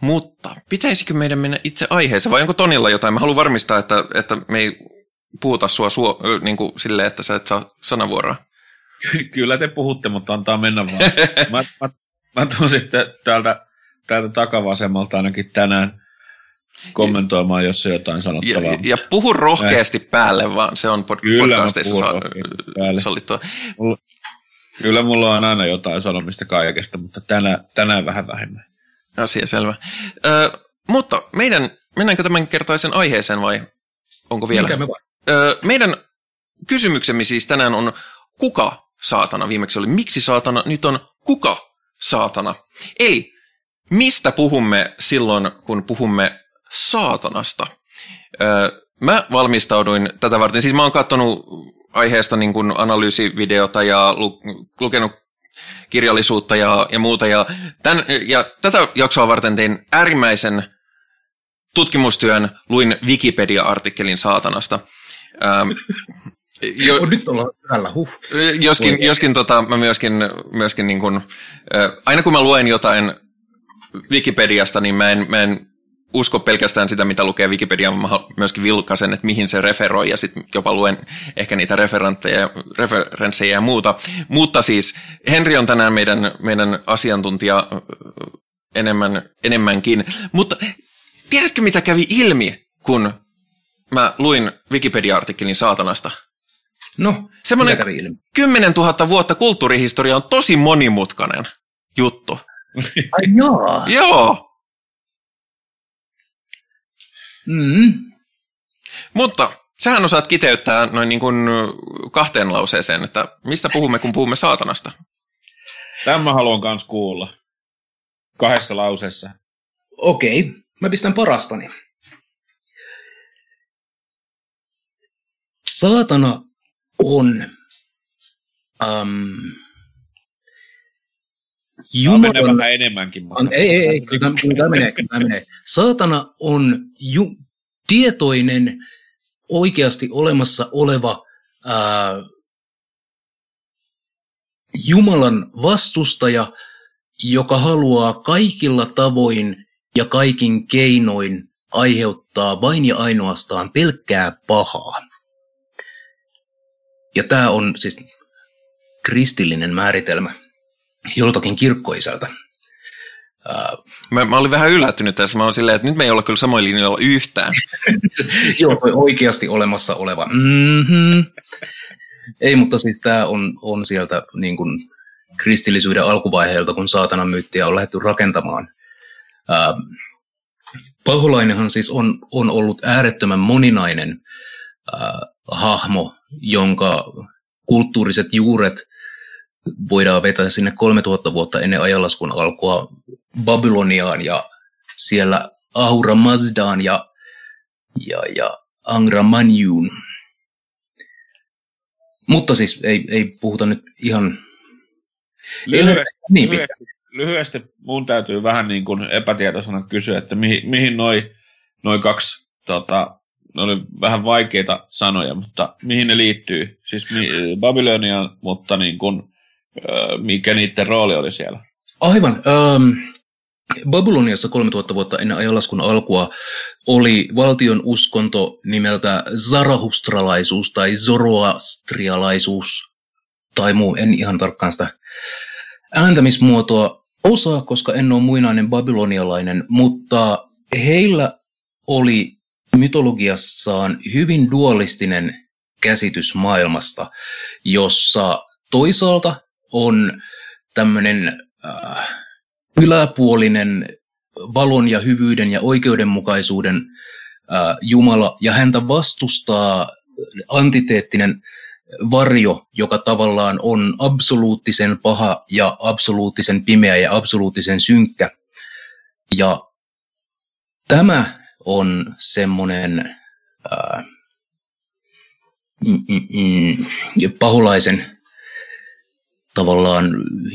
Mutta pitäisikö meidän mennä itse aiheeseen, vai onko Tonilla jotain? Mä haluan varmistaa, että, että me ei puhuta sua suo, niin kuin silleen, että sä et saa sanavuoroa. Kyllä te puhutte, mutta antaa mennä vaan. mä, mä, mä tuun sitten täältä, täältä takavasemmalta ainakin tänään kommentoimaan, jos on jotain sanottavaa. Ja, ja puhu rohkeasti Näin. päälle, vaan se on pod- Kyllä podcasteissa sa- sallittua. Mulla, kyllä mulla on aina jotain sanomista kaikesta, mutta tänään, tänään vähän vähemmän. Asia selvä. Ö, mutta meidän, mennäänkö tämän kertaisen aiheeseen vai onko vielä? Mikä me Ö, meidän kysymyksemme siis tänään on kuka saatana? Viimeksi oli miksi saatana, nyt on kuka saatana? Eli mistä puhumme silloin, kun puhumme saatanasta? Mä valmistauduin tätä varten, siis mä oon katsonut aiheesta niin kuin analyysivideota ja lu, lukenut kirjallisuutta ja, ja muuta. Ja, tämän, ja tätä jaksoa varten tein äärimmäisen tutkimustyön, luin Wikipedia-artikkelin saatanasta. Ähm, jo, oh, nyt ollaan hyvällä, huh. Joskin, joskin tota, mä myöskin, myöskin niin kun, äh, aina kun mä luen jotain Wikipediasta, niin mä en, mä en usko pelkästään sitä, mitä lukee Wikipedia, mä myöskin vilkasen, että mihin se referoi, ja sitten jopa luen ehkä niitä referenssejä ja muuta. Mutta siis Henri on tänään meidän, meidän asiantuntija enemmän, enemmänkin. Mutta tiedätkö, mitä kävi ilmi, kun mä luin Wikipedia-artikkelin saatanasta? No, Semmoinen kävi ilmi? 10 000 vuotta kulttuurihistoria on tosi monimutkainen juttu. Ai joo. Joo. Mm. Mutta sähän osaat kiteyttää noin niin kuin kahteen lauseeseen, että mistä puhumme, kun puhumme saatanasta. Tämä haluan myös kuulla. Kahdessa lauseessa. Okei, mä pistän parastani. Saatana on um, Jumalan... vähän enemmänkin. Mutta... Ei, ei, ei, kyllä tämä, menee, kyllä tämä menee. Saatana on ju, tietoinen, oikeasti olemassa oleva ää, Jumalan vastustaja, joka haluaa kaikilla tavoin ja kaikin keinoin aiheuttaa vain ja ainoastaan pelkkää pahaa. Ja tämä on siis kristillinen määritelmä joltakin kirkkoisältä. Mä, mä olin vähän yllättynyt tässä. Mä olin silleen, että nyt me ei olla kyllä samoin linjoilla yhtään. Joo, toi oikeasti olemassa oleva. Mm-hmm. Ei, mutta siis tämä on, on sieltä niin kuin kristillisyyden alkuvaiheelta, kun saatanan myyttiä on lähdetty rakentamaan. Paholainenhan siis on, on ollut äärettömän moninainen uh, hahmo, jonka kulttuuriset juuret – voidaan vetää sinne 3000 vuotta ennen ajanlaskun alkua Babyloniaan ja siellä Ahura Mazdaan ja, ja, ja Angra Manjun. Mutta siis ei, ei puhuta nyt ihan lyhyesti, niin lyhyesti, lyhyesti mun täytyy vähän niin kuin epätietoisena kysyä, että mihin, mihin noin noi kaksi, tota, ne oli vähän vaikeita sanoja, mutta mihin ne liittyy? Siis Babyloniaan, mutta niin kuin mikä niiden rooli oli siellä? Aivan. Um, Babyloniassa 3000 vuotta ennen ajanlaskun alkua oli valtion uskonto nimeltä zarahustralaisuus tai zoroastrialaisuus tai muu, en ihan tarkkaan sitä ääntämismuotoa osaa, koska en ole muinainen babylonialainen, mutta heillä oli mytologiassaan hyvin dualistinen käsitys maailmasta, jossa toisaalta on tämmöinen äh, yläpuolinen valon ja hyvyyden ja oikeudenmukaisuuden äh, Jumala, ja häntä vastustaa antiteettinen varjo, joka tavallaan on absoluuttisen paha ja absoluuttisen pimeä ja absoluuttisen synkkä. Ja tämä on semmoinen äh, mm, mm, mm, paholaisen tavallaan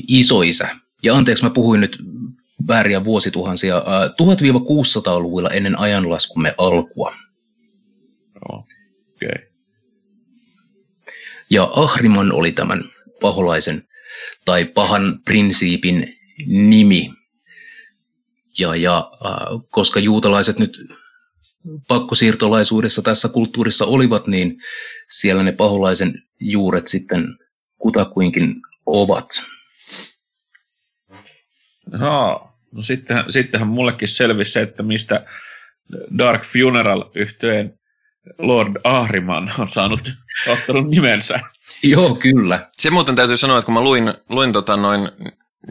isoisä. Ja anteeksi, mä puhuin nyt vääriä vuosituhansia. Äh, 1000-600-luvulla ennen ajanlaskumme alkua. Okei. Okay. Ja Ahriman oli tämän paholaisen tai pahan prinsiipin nimi. Ja, ja äh, koska juutalaiset nyt pakkosiirtolaisuudessa tässä kulttuurissa olivat, niin siellä ne paholaisen juuret sitten kutakuinkin ovat. Joo, no sittenhän, sittenhän mullekin selvisi se, että mistä Dark Funeral yhteen Lord Ahriman on saanut ottanut nimensä. Joo, kyllä. Se muuten täytyy sanoa, että kun mä luin, luin tota noin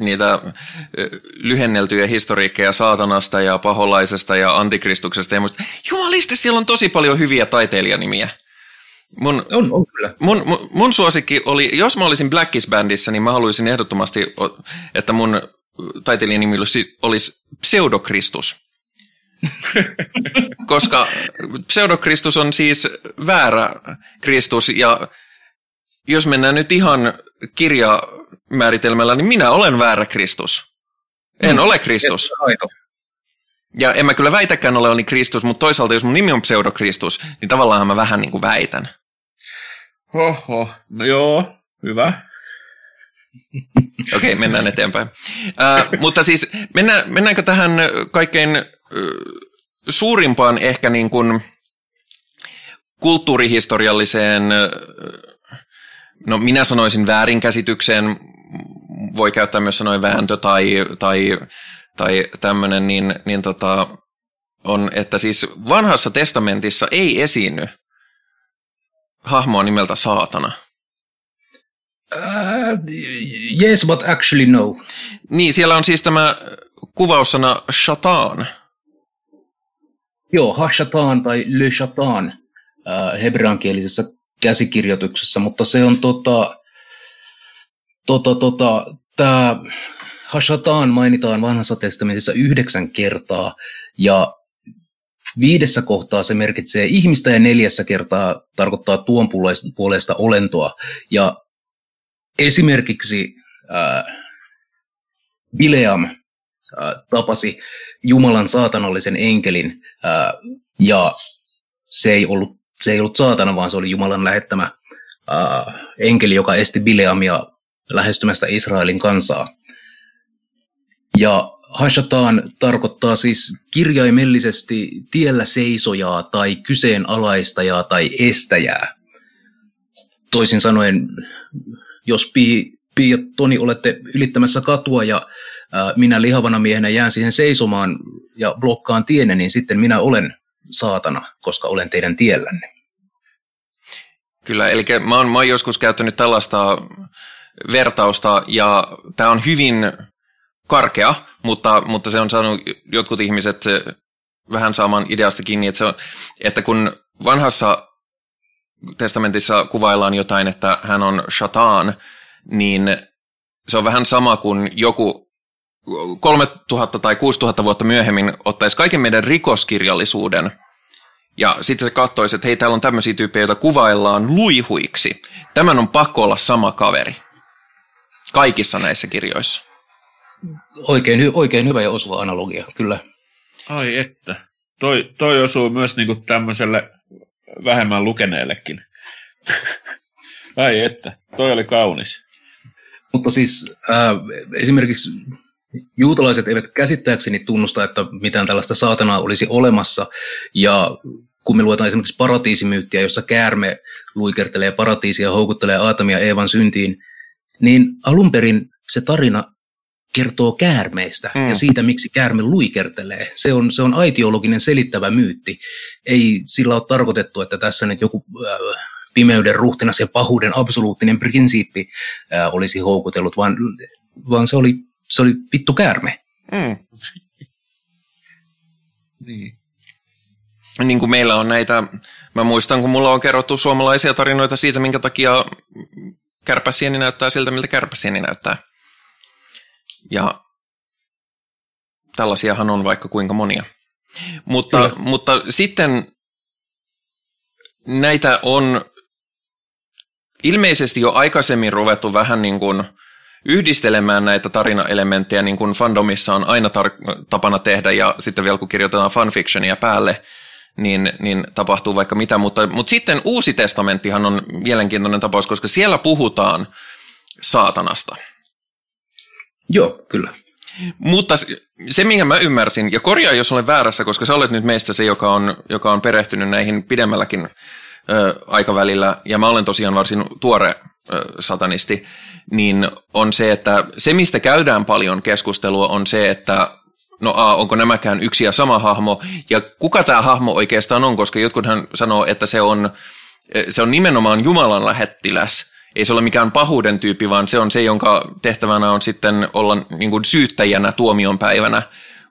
niitä lyhenneltyjä historiikkeja saatanasta ja paholaisesta ja antikristuksesta ja muista, jumalista, siellä on tosi paljon hyviä taiteilijanimiä. Mun, on, on kyllä. Mun, mun, mun suosikki oli, jos mä olisin Blackis Bandissa, niin mä haluaisin ehdottomasti, että mun taiteilijanimi olisi, olisi Pseudokristus. Koska pseudokristus on siis väärä Kristus ja jos mennään nyt ihan kirjamääritelmällä, niin minä olen väärä Kristus. En mm. ole Kristus. Ja en mä kyllä väitäkään olevani Kristus, mutta toisaalta jos mun nimi on pseudokristus, niin tavallaan mä vähän niin kuin väitän. Oho, no joo, hyvä. Okei, okay, mennään eteenpäin. Uh, mutta siis mennään, mennäänkö tähän kaikkein uh, suurimpaan ehkä niin kuin kulttuurihistorialliseen uh, no minä sanoisin väärinkäsitykseen, voi käyttää myös sanoin vääntö tai, tai, tai tämmöinen, niin, niin tota, on, että siis vanhassa testamentissa ei esiinny hahmoa nimeltä saatana. Uh, yes, but actually no. Niin, siellä on siis tämä kuvaussana shatan. Joo, hashatan tai le shatan uh, hebreankielisessä käsikirjoituksessa, mutta se on tota, tota, tota, tämä Hashatan mainitaan vanhassa testamentissa yhdeksän kertaa ja viidessä kohtaa se merkitsee ihmistä ja neljässä kertaa tarkoittaa tuon puolesta olentoa. Ja esimerkiksi äh, Bileam äh, tapasi Jumalan saatanallisen enkelin äh, ja se ei ollut se ei ollut saatana, vaan se oli Jumalan lähettämä äh, enkeli, joka esti Bileamia lähestymästä Israelin kansaa. Ja Hashatan tarkoittaa siis kirjaimellisesti tiellä seisojaa tai kyseenalaistajaa tai estäjää. Toisin sanoen, jos Pi, Pi ja Toni olette ylittämässä katua ja ää, minä lihavana miehenä jään siihen seisomaan ja blokkaan tienne, niin sitten minä olen saatana, koska olen teidän tiellänne. Kyllä, eli mä oon, mä oon joskus käyttänyt tällaista vertausta, ja tämä on hyvin karkea, mutta, mutta se on saanut jotkut ihmiset vähän saamaan ideasta kiinni, että, se on, että kun vanhassa testamentissa kuvaillaan jotain, että hän on shatan, niin se on vähän sama kuin joku 3000 tai 6000 vuotta myöhemmin ottaisi kaiken meidän rikoskirjallisuuden ja sitten se katsoisi, että hei, täällä on tämmöisiä tyyppejä, joita kuvaillaan luihuiksi. Tämän on pakko olla sama kaveri. Kaikissa näissä kirjoissa. Oikein, oikein hyvä ja osuva analogia, kyllä. Ai että. Toi, toi osuu myös niinku tämmöiselle vähemmän lukeneellekin. Ai että, toi oli kaunis. Mutta siis äh, esimerkiksi juutalaiset eivät käsittääkseni tunnusta, että mitään tällaista saatanaa olisi olemassa. Ja kun me luetaan esimerkiksi paratiisimyyttiä, jossa käärme luikertelee paratiisia houkuttelee Aatamia Eevan syntiin, niin alun perin se tarina kertoo käärmeistä mm. ja siitä, miksi käärme luikertelee. Se on, se on aitiologinen selittävä myytti. Ei sillä ole tarkoitettu, että tässä nyt joku äh, pimeyden ruhtinas ja pahuuden absoluuttinen prinsiippi äh, olisi houkutellut, vaan, vaan se oli se oli vittu käärme. Mm. niin. Niin kuin meillä on näitä, mä muistan kun mulla on kerrottu suomalaisia tarinoita siitä, minkä takia kärpäsieni näyttää siltä, miltä kärpäsieni näyttää. Ja tällaisiahan on vaikka kuinka monia. Mutta, mutta sitten näitä on ilmeisesti jo aikaisemmin ruvettu vähän niin kuin yhdistelemään näitä tarinaelementtejä, niin kuin fandomissa on aina tar- tapana tehdä, ja sitten vielä kun kirjoitetaan fanfictionia päälle, niin, niin tapahtuu vaikka mitä. Mutta, mutta sitten Uusi testamenttihan on mielenkiintoinen tapaus, koska siellä puhutaan saatanasta. Joo, kyllä. Mutta se, minkä mä ymmärsin, ja korjaa jos olen väärässä, koska sä olet nyt meistä se, joka on, joka on perehtynyt näihin pidemmälläkin ö, aikavälillä, ja mä olen tosiaan varsin tuore ö, satanisti, niin on se, että se, mistä käydään paljon keskustelua, on se, että no a, onko nämäkään yksi ja sama hahmo, ja kuka tämä hahmo oikeastaan on, koska jotkuthan sanoo, että se on, se on nimenomaan Jumalan lähettiläs, ei se ole mikään pahuuden tyyppi, vaan se on se, jonka tehtävänä on sitten olla niin kuin syyttäjänä tuomion päivänä,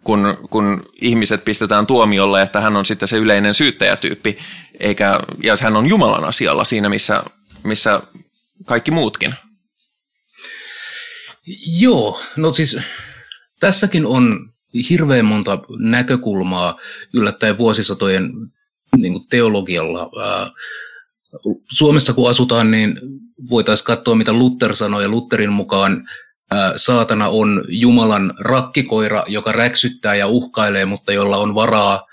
kun, kun ihmiset pistetään tuomiolle, että hän on sitten se yleinen syyttäjätyyppi, eikä, ja hän on Jumalan asialla siinä, missä, missä kaikki muutkin. Joo, no siis tässäkin on hirveän monta näkökulmaa yllättäen vuosisatojen niin teologialla. Suomessa kun asutaan, niin voitaisiin katsoa, mitä Luther sanoi, ja Lutherin mukaan saatana on Jumalan rakkikoira, joka räksyttää ja uhkailee, mutta jolla on varaa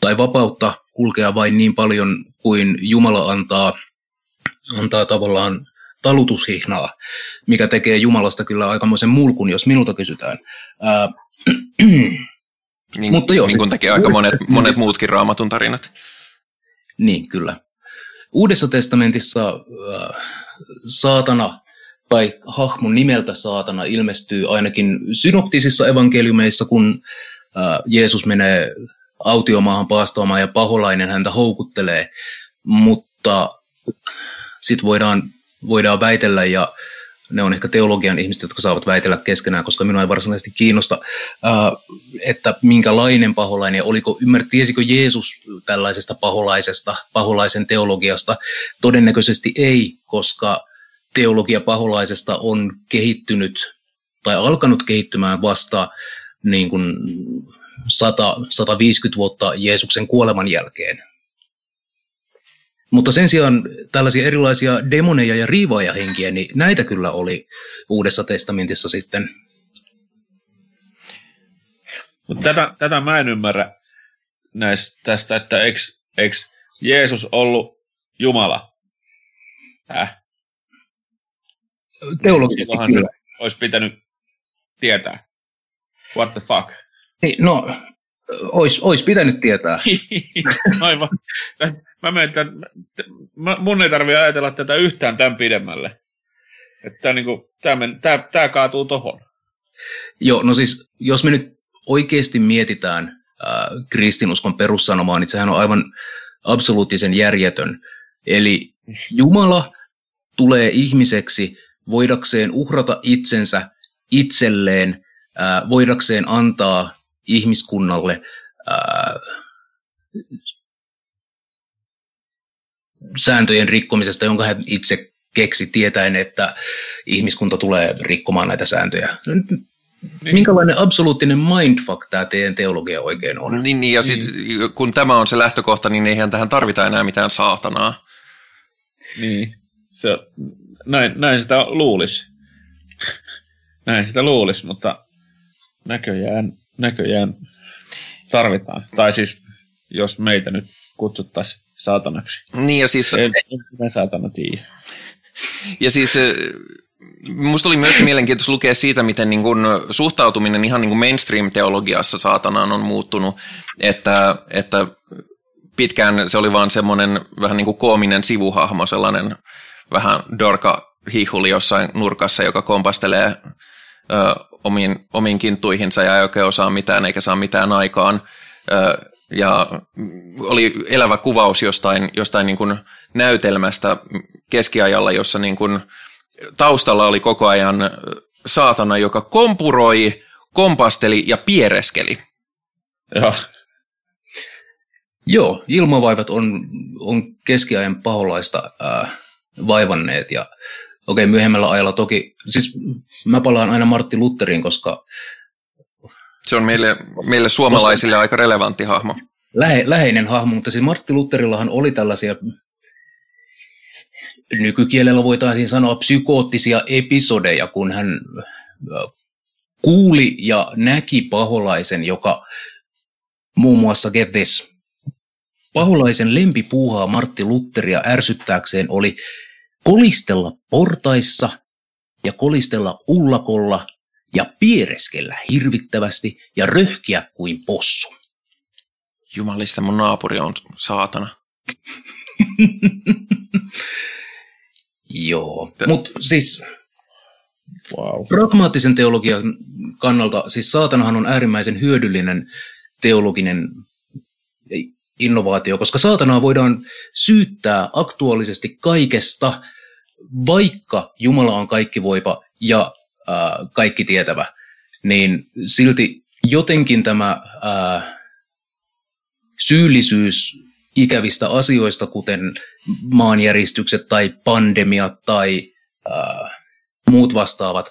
tai vapautta kulkea vain niin paljon kuin Jumala antaa, antaa tavallaan talutushihnaa, mikä tekee Jumalasta kyllä aikamoisen mulkun, jos minulta kysytään. Ää, niin, Mutta joo, niin kuin tekee aika monet, monet muutkin raamatun tarinat. Niin, kyllä. Uudessa testamentissa äh, saatana tai hahmon nimeltä saatana ilmestyy ainakin synoptisissa evankeliumeissa, kun äh, Jeesus menee autiomaahan paastoamaan ja paholainen häntä houkuttelee, mutta sitten voidaan, voidaan väitellä ja ne on ehkä teologian ihmiset, jotka saavat väitellä keskenään, koska minua ei varsinaisesti kiinnosta, että minkälainen paholainen ja oliko, ymmärrät, tiesikö Jeesus tällaisesta paholaisesta, paholaisen teologiasta? Todennäköisesti ei, koska teologia paholaisesta on kehittynyt tai alkanut kehittymään vasta niin kuin 100, 150 vuotta Jeesuksen kuoleman jälkeen. Mutta sen sijaan tällaisia erilaisia demoneja ja riivaajahenkiä, niin näitä kyllä oli Uudessa testamentissa sitten. Tätä, tätä mä en ymmärrä näistä, tästä, että eikö, eikö Jeesus ollut Jumala? Äh? Teologisesti kyllä. olisi pitänyt tietää. What the fuck? Niin, no, olisi, olisi pitänyt tietää. Aivan. Mä menen tämän, mun ei tarvitse ajatella tätä yhtään tämän pidemmälle. Että niin kuin, tämä, men, tämä, tämä kaatuu tohon. Joo, no siis jos me nyt oikeasti mietitään äh, kristinuskon perussanomaa, niin sehän on aivan absoluuttisen järjetön. Eli Jumala tulee ihmiseksi voidakseen uhrata itsensä itselleen, äh, voidakseen antaa ihmiskunnalle ää, sääntöjen rikkomisesta, jonka hän itse keksi tietäen, että ihmiskunta tulee rikkomaan näitä sääntöjä. Niin. Minkälainen absoluuttinen mindfuck tämä teidän teologia oikein on? Niin, niin ja sit, niin. kun tämä on se lähtökohta, niin eihän tähän tarvita enää mitään saatanaa. Niin, se, näin, näin sitä luulisi. näin sitä luulisi, mutta näköjään näköjään tarvitaan. Tai siis, jos meitä nyt kutsuttaisiin saatanaksi. Niin ja siis... En, en saatana tiedä. Ja siis Minusta oli myöskin mielenkiintoista lukea siitä, miten niin kuin suhtautuminen ihan niin kuin mainstream-teologiassa saatanaan on muuttunut, että, että pitkään se oli vaan semmoinen vähän niin kuin koominen sivuhahmo, sellainen vähän dorka hihuli jossain nurkassa, joka kompastelee omiin, omiin kinttuihinsa ja ei oikein osaa mitään eikä saa mitään aikaan. Ja oli elävä kuvaus jostain, jostain niin kuin näytelmästä keskiajalla, jossa niin kuin taustalla oli koko ajan saatana, joka kompuroi, kompasteli ja piereskeli. Ja. Joo, ilmavaivat on, on keskiajan paholaista ää, vaivanneet ja okei, myöhemmällä ajalla toki, siis mä palaan aina Martti Lutherin, koska Se on meille, meille suomalaisille Koska... aika relevantti hahmo. Lähe, läheinen hahmo, mutta siis Martti Lutherillahan oli tällaisia nykykielellä voitaisiin sanoa psykoottisia episodeja, kun hän kuuli ja näki paholaisen, joka muun muassa get this, paholaisen lempipuuhaa Martti Lutteria ärsyttääkseen oli kolistella portaissa ja kolistella ullakolla ja piereskellä hirvittävästi ja röhkiä kuin possu. Jumalista, mun naapuri on saatana. Joo, mutta siis wow. pragmaattisen teologian kannalta, siis saatanahan on äärimmäisen hyödyllinen teologinen innovaatio, koska saatanaa voidaan syyttää aktuaalisesti kaikesta, vaikka Jumala on kaikki voipa ja ää, kaikki tietävä, niin silti jotenkin tämä ää, syyllisyys ikävistä asioista, kuten maanjäristykset tai pandemiat tai ää, muut vastaavat,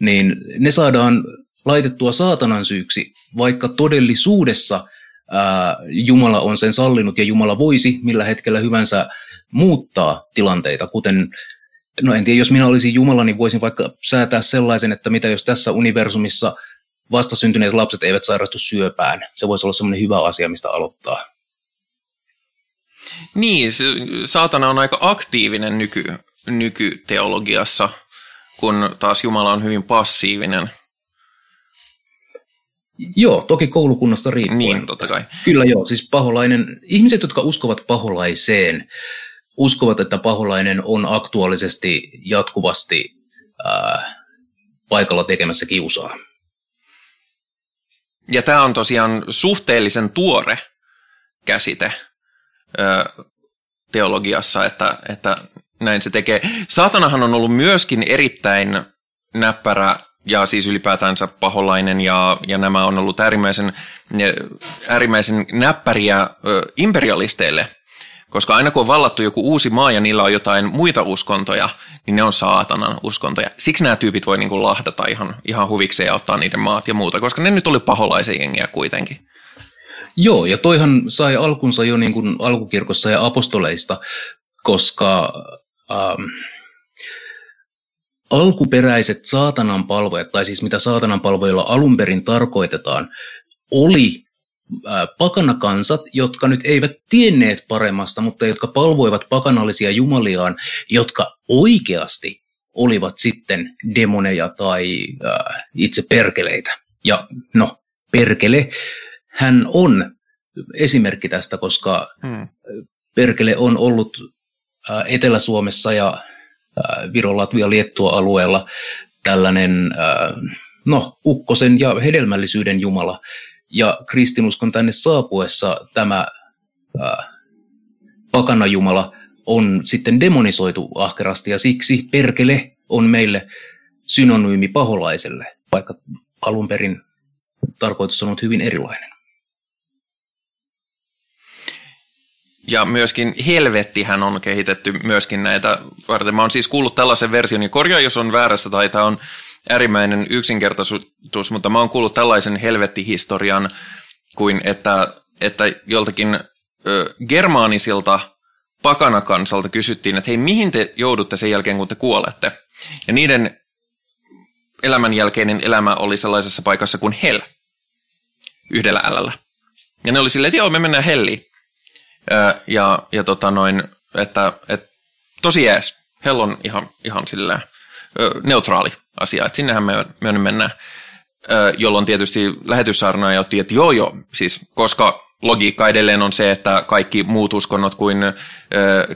niin ne saadaan laitettua saatanan syyksi, vaikka todellisuudessa Jumala on sen sallinut ja Jumala voisi millä hetkellä hyvänsä muuttaa tilanteita, kuten no en tiedä, jos minä olisin Jumala, niin voisin vaikka säätää sellaisen, että mitä jos tässä universumissa vastasyntyneet lapset eivät sairastu syöpään. Se voisi olla semmoinen hyvä asia, mistä aloittaa. Niin, saatana on aika aktiivinen nyky, nykyteologiassa, kun taas Jumala on hyvin passiivinen. Joo, toki koulukunnasta riippuen. Niin, totta kai. Kyllä joo, siis paholainen, ihmiset, jotka uskovat paholaiseen, uskovat, että paholainen on aktuaalisesti jatkuvasti ää, paikalla tekemässä kiusaa. Ja tämä on tosiaan suhteellisen tuore käsite teologiassa, että, että näin se tekee. Saatanahan on ollut myöskin erittäin näppärä ja siis ylipäätänsä paholainen ja, ja nämä on ollut äärimmäisen, äärimmäisen näppäriä ö, imperialisteille, koska aina kun on vallattu joku uusi maa ja niillä on jotain muita uskontoja, niin ne on saatanan uskontoja. Siksi nämä tyypit voi niinku lahdata ihan, ihan huvikseen ja ottaa niiden maat ja muuta, koska ne nyt oli paholaisen jengiä kuitenkin. Joo, ja toihan sai alkunsa jo niin kuin alkukirkossa ja apostoleista, koska ähm, alkuperäiset saatanan palvojat, tai siis mitä saatanan palvojilla alun perin tarkoitetaan, oli äh, pakanakansat, jotka nyt eivät tienneet paremmasta, mutta jotka palvoivat pakanallisia jumaliaan, jotka oikeasti olivat sitten demoneja tai äh, itse perkeleitä. Ja no, perkele hän on esimerkki tästä, koska hmm. Perkele on ollut Etelä-Suomessa ja Viron, Latvia, Liettua alueella tällainen no, ukkosen ja hedelmällisyyden jumala. Ja kristinuskon tänne saapuessa tämä pakana jumala on sitten demonisoitu ahkerasti ja siksi perkele on meille synonyymi paholaiselle, vaikka alun perin tarkoitus on ollut hyvin erilainen. Ja myöskin Helvettihän on kehitetty myöskin näitä varten. Mä oon siis kuullut tällaisen version, ja korjaa jos on väärässä tai tämä on äärimmäinen yksinkertaisuus, mutta mä oon kuullut tällaisen helvettihistorian kuin että, että joltakin ö, germaanisilta pakanakansalta kysyttiin, että hei, mihin te joudutte sen jälkeen, kun te kuolette? Ja niiden elämän jälkeinen elämä oli sellaisessa paikassa kuin Hell, yhdellä älällä. Ja ne oli silleen, että joo, me mennään helliin ja, ja tota noin, että, että tosi jees. Hell on ihan, ihan silleen, neutraali asia, että sinnehän me, me mennään. Jolloin tietysti lähetyssaarnaaja otti, että joo joo, siis koska logiikka edelleen on se, että kaikki muut uskonnot kuin ö,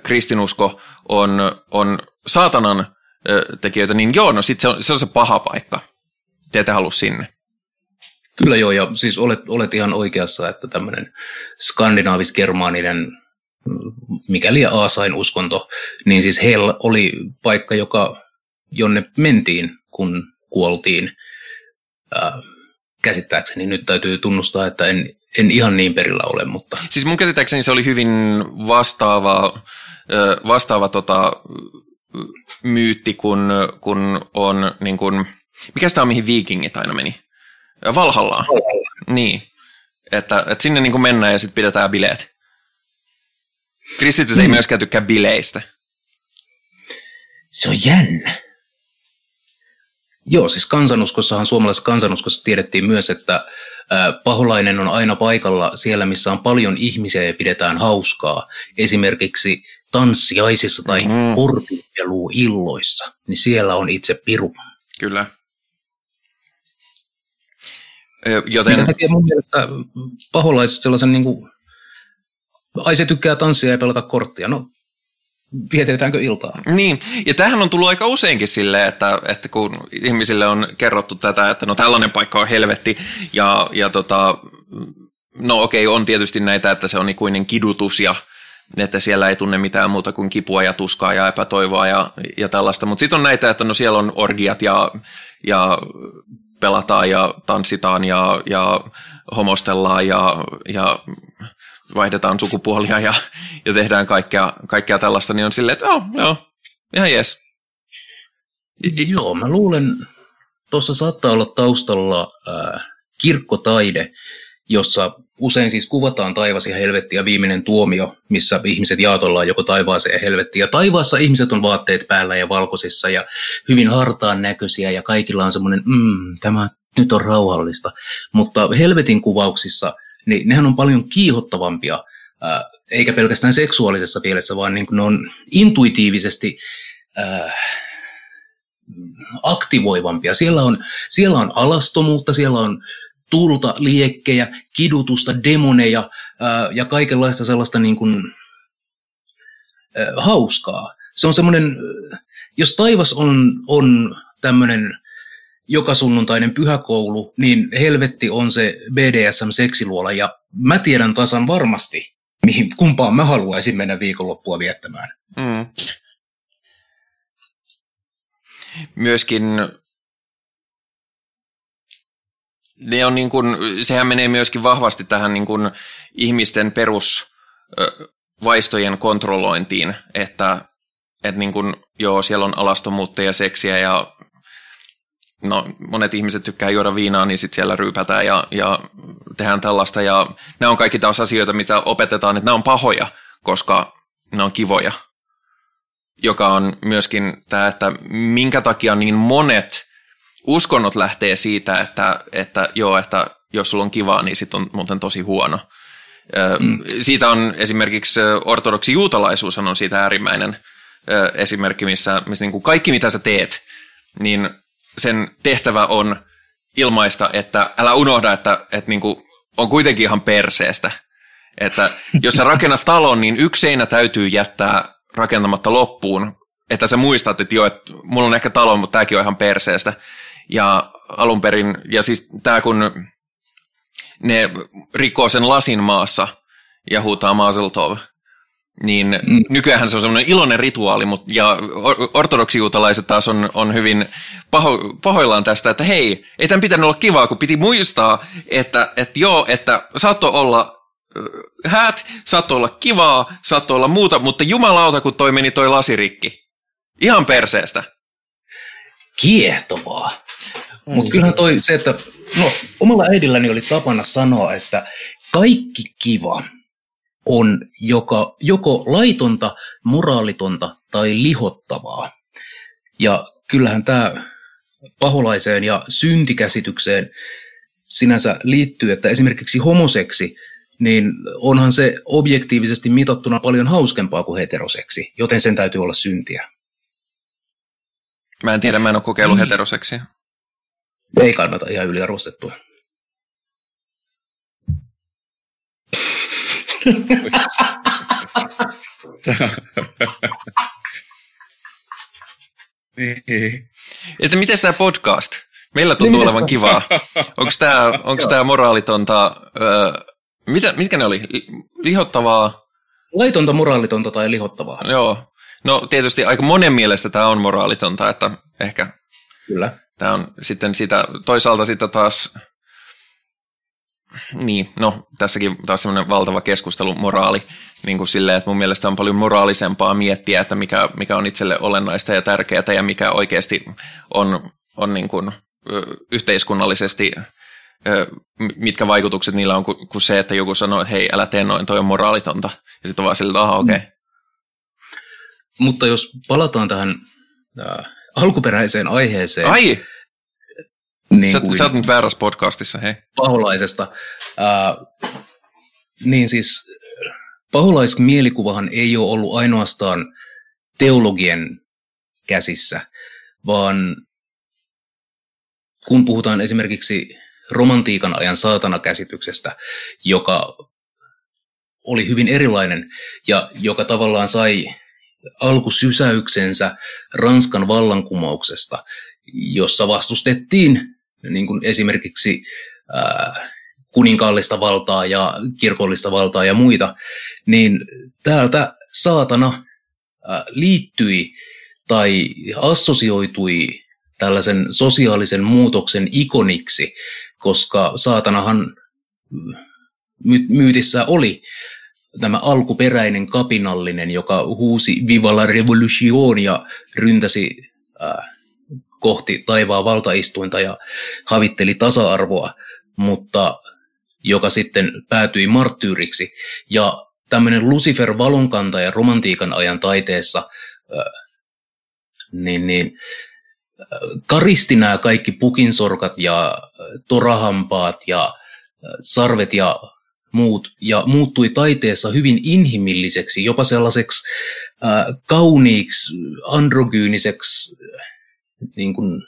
kristinusko on, on saatanan ö, tekijöitä, niin joo, no sitten se on, se on se paha paikka. Te ette halua sinne. Kyllä joo, ja siis olet, olet ihan oikeassa, että tämmöinen skandinaavis-germaaninen, mikäli Aasain uskonto, niin siis Hell oli paikka, joka, jonne mentiin, kun kuoltiin. Ää, käsittääkseni nyt täytyy tunnustaa, että en, en ihan niin perillä ole, mutta... Siis mun käsittääkseni se oli hyvin vastaava, vastaava tota, myytti, kun, kun on niin kun, mikä sitä on, mihin viikingit aina meni? Valhallaan. Niin. Että, että sinne niin kuin mennään ja sitten pidetään bileet. Kristityt hmm. ei myöskään tykkää bileistä. Se on jännä. Joo, siis kansanuskossahan, suomalaisessa kansanuskossa tiedettiin myös, että paholainen on aina paikalla siellä, missä on paljon ihmisiä ja pidetään hauskaa. Esimerkiksi tanssiaisissa tai mm. illoissa, niin siellä on itse piru. Kyllä. Joten... Mikä tekee mun mielestä paholaiset sellaisen niin kuin, ai se tykkää tanssia ja pelata korttia. No, vietetäänkö iltaa? Niin, ja tähän on tullut aika useinkin silleen, että, että kun ihmisille on kerrottu tätä, että no tällainen paikka on helvetti, ja, ja tota, no okei, on tietysti näitä, että se on ikuinen kidutus ja että siellä ei tunne mitään muuta kuin kipua ja tuskaa ja epätoivoa ja, ja tällaista. Mutta sitten on näitä, että no siellä on orgiat ja, ja pelataan ja tanssitaan ja, ja homostellaan ja, ja vaihdetaan sukupuolia ja, ja tehdään kaikkea, kaikkea tällaista, niin on silleen, että joo, joo, ihan jees. Joo, mä luulen, tuossa saattaa olla taustalla äh, kirkkotaide, jossa usein siis kuvataan taivas ja helvetti ja viimeinen tuomio, missä ihmiset jaatollaan joko taivaaseen ja helvettiin. Ja taivaassa ihmiset on vaatteet päällä ja valkoisissa ja hyvin hartaan näköisiä ja kaikilla on semmoinen, mm, tämä nyt on rauhallista. Mutta helvetin kuvauksissa, niin nehän on paljon kiihottavampia, ää, eikä pelkästään seksuaalisessa mielessä, vaan niin ne on intuitiivisesti ää, aktivoivampia. Siellä on, siellä on alastomuutta, siellä on tulta, liekkejä, kidutusta, demoneja ää, ja kaikenlaista sellaista niin kuin, ää, hauskaa. Se on semmoinen, jos taivas on, on tämmöinen joka sunnuntainen pyhäkoulu, niin helvetti on se BDSM-seksiluola, ja mä tiedän tasan varmasti, mihin, kumpaan mä haluaisin mennä viikonloppua viettämään. Mm. Myöskin ne on niin kuin, sehän menee myöskin vahvasti tähän niin kuin ihmisten perusvaistojen kontrollointiin, että, että niin kuin, joo, siellä on alastomuutta ja seksiä ja no, monet ihmiset tykkää juoda viinaa, niin sitten siellä ryypätään ja, ja tehdään tällaista. Ja nämä on kaikki taas asioita, mitä opetetaan, että nämä on pahoja, koska ne on kivoja. Joka on myöskin tämä, että minkä takia niin monet uskonnot lähtee siitä, että, että joo, että jos sulla on kivaa, niin sitten on muuten tosi huono. Mm. Siitä on esimerkiksi ortodoksi juutalaisuus on siitä äärimmäinen esimerkki, missä, missä niin kuin kaikki mitä sä teet, niin sen tehtävä on ilmaista, että älä unohda, että, että niin kuin on kuitenkin ihan perseestä. Että jos sä rakennat talon, niin yksi seinä täytyy jättää rakentamatta loppuun, että sä muistat, että joo, että mulla on ehkä talo, mutta tämäkin on ihan perseestä. Ja alun perin, ja siis tämä kun ne rikkoo sen lasin maassa ja huutaa Mazel Tov, niin mm. nykyään se on semmoinen iloinen rituaali, mutta, ja ortodoksijuutalaiset taas on, on hyvin paho, pahoillaan tästä, että hei, ei tämän pitänyt olla kivaa, kun piti muistaa, että, että joo, että saattoi olla häät, saattoi olla kivaa, saattoi olla muuta, mutta jumalauta, kun toi meni toi lasirikki. Ihan perseestä. Kiehtovaa. Mm. Mutta kyllähän toi se, että no, omalla äidilläni oli tapana sanoa, että kaikki kiva on joka, joko laitonta, moraalitonta tai lihottavaa. Ja kyllähän tämä paholaiseen ja syntikäsitykseen sinänsä liittyy, että esimerkiksi homoseksi, niin onhan se objektiivisesti mitattuna paljon hauskempaa kuin heteroseksi, joten sen täytyy olla syntiä. Mä en tiedä, mä en ole kokeillut mm. heteroseksia. Ei kannata ihan yliarvostettua. niin. Että miten tämä podcast? Meillä tuntuu niin, olevan kivaa. Onko tämä onko tämä moraalitonta, öö, mitä, mitkä ne oli? Lihottavaa? Laitonta, moraalitonta tai lihottavaa. Joo. No tietysti aika monen mielestä tämä on moraalitonta, että ehkä Kyllä. Tämä on sitten sitä, toisaalta sitten taas niin, no tässäkin taas semmoinen valtava keskustelu moraali, niin kuin silleen, että mun mielestä on paljon moraalisempaa miettiä, että mikä, mikä on itselle olennaista ja tärkeää ja mikä oikeasti on, on niin kuin, yhteiskunnallisesti mitkä vaikutukset niillä on, kuin se, että joku sanoo, että hei, älä tee noin, toi on moraalitonta. Ja sitten on vaan sillä, että okei. Okay. Mutta jos palataan tähän äh, alkuperäiseen aiheeseen. Ai! Niin sä, sä oot nyt väärässä podcastissa, hei. Paholaisesta. Äh, niin siis paholaismielikuvahan ei ole ollut ainoastaan teologien käsissä, vaan kun puhutaan esimerkiksi romantiikan ajan saatana-käsityksestä, joka oli hyvin erilainen ja joka tavallaan sai alkusysäyksensä Ranskan vallankumouksesta, jossa vastustettiin niin kuin esimerkiksi ää, kuninkaallista valtaa ja kirkollista valtaa ja muita, niin täältä saatana ää, liittyi tai assosioitui tällaisen sosiaalisen muutoksen ikoniksi, koska saatanahan my- myytissä oli tämä alkuperäinen kapinallinen, joka huusi Viva la Revolution ja ryntäsi äh, kohti taivaan valtaistuinta ja havitteli tasa-arvoa, mutta joka sitten päätyi marttyyriksi. Ja tämmöinen Lucifer valonkantaja romantiikan ajan taiteessa, äh, niin, niin karisti nämä kaikki pukinsorkat ja torahampaat ja sarvet ja muut, ja muuttui taiteessa hyvin inhimilliseksi, jopa sellaiseksi äh, kauniiksi, androgyyniseksi, niin kuin,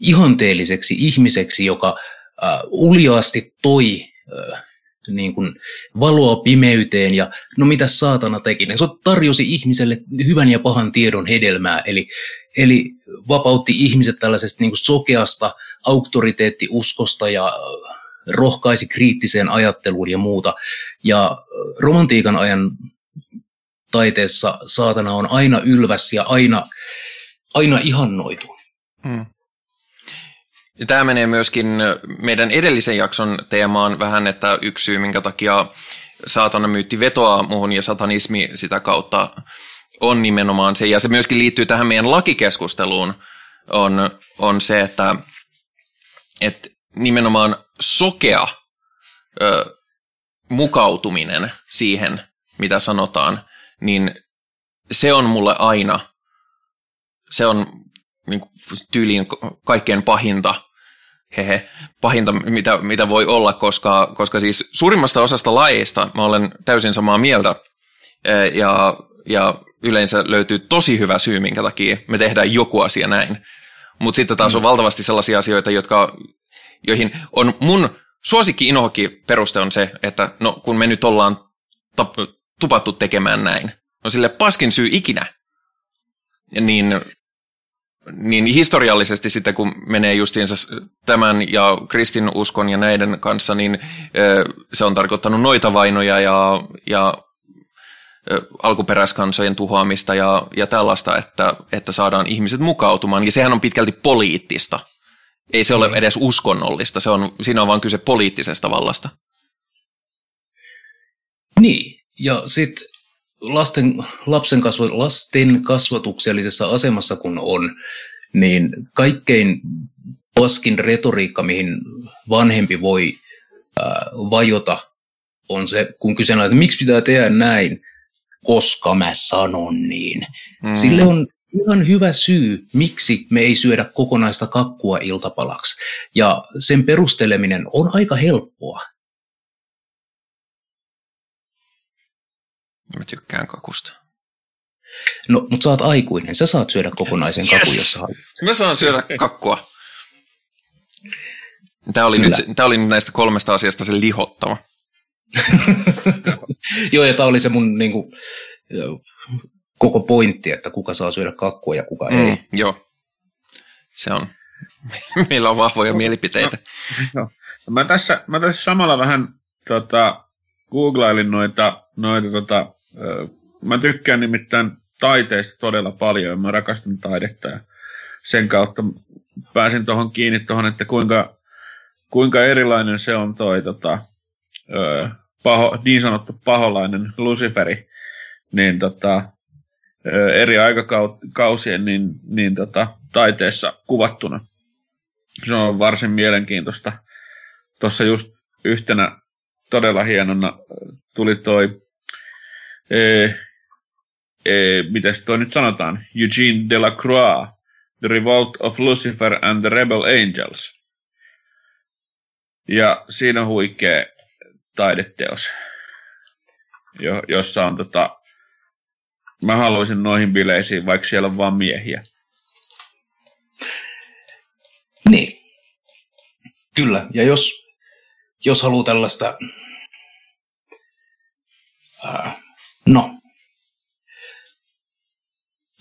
ihanteelliseksi ihmiseksi, joka äh, uljaasti toi äh, niin kuin valoa pimeyteen ja no mitä saatana teki. Se tarjosi ihmiselle hyvän ja pahan tiedon hedelmää, eli, eli vapautti ihmiset tällaisesta niin kuin sokeasta auktoriteettiuskosta ja rohkaisi kriittiseen ajatteluun ja muuta. Ja romantiikan ajan taiteessa saatana on aina ylväs ja aina, aina ihannoitu. Hmm. Ja tämä menee myöskin meidän edellisen jakson teemaan vähän, että yksi syy, minkä takia saatana myytti vetoa muuhun ja satanismi sitä kautta on nimenomaan se, ja se myöskin liittyy tähän meidän lakikeskusteluun, on, on se, että, että nimenomaan sokea ö, mukautuminen siihen, mitä sanotaan, niin se on mulle aina, se on niin tyyliin kaikkein pahinta, hehe, pahinta, mitä, mitä voi olla, koska, koska siis suurimmasta osasta lajeista mä olen täysin samaa mieltä, ja, ja yleensä löytyy tosi hyvä syy, minkä takia me tehdään joku asia näin. Mutta sitten taas on mm. valtavasti sellaisia asioita, jotka, joihin on mun suosikki inohki peruste on se, että no kun me nyt ollaan tap- tupattu tekemään näin, no sille paskin syy ikinä, niin, niin historiallisesti sitten kun menee justiinsa tämän ja kristin uskon ja näiden kanssa, niin se on tarkoittanut noita vainoja ja, ja alkuperäiskansojen tuhoamista ja, ja tällaista, että, että saadaan ihmiset mukautumaan. Ja sehän on pitkälti poliittista. Ei se ole mm. edes uskonnollista, se on, siinä on vain kyse poliittisesta vallasta. Niin, ja sitten lasten, lapsen kasva, lasten kasvatuksellisessa asemassa kun on, niin kaikkein paskin retoriikka, mihin vanhempi voi äh, vajota, on se, kun kysellään, että miksi pitää tehdä näin, koska mä sanon niin. Mm. Sille on ihan hyvä syy, miksi me ei syödä kokonaista kakkua iltapalaksi. Ja sen perusteleminen on aika helppoa. Mä tykkään kakusta. No, mutta sä oot aikuinen. Sä saat syödä kokonaisen yes! kakun, jos sä haluat. Mä saan syödä kakkua. Tämä oli, nyt, tämä oli nyt näistä kolmesta asiasta se lihottava. Joo, ja tämä oli se mun niin kuin, koko pointti, että kuka saa syödä kakkua ja kuka mm, ei. Joo, se on. Meillä on vahvoja mielipiteitä. No, no. Mä, tässä, mä tässä samalla vähän tota, googlailin noita, noita tota, mä tykkään nimittäin taiteesta todella paljon ja mä rakastan taidetta ja sen kautta pääsin tuohon kiinni tuohon, että kuinka, kuinka erilainen se on toi tota, paho, niin sanottu paholainen Luciferi, niin tota, eri aikakausien niin, niin tota, taiteessa kuvattuna. Se on varsin mielenkiintoista, tuossa just yhtenä todella hienona tuli toi, ee, ee, miten toi nyt sanotaan, Eugene Delacroix, The Revolt of Lucifer and the Rebel Angels. Ja siinä on huikea taideteos, jo, jossa on tota, mä haluaisin noihin bileisiin, vaikka siellä on vaan miehiä. Niin. Kyllä, ja jos, jos haluaa tällaista, äh, no,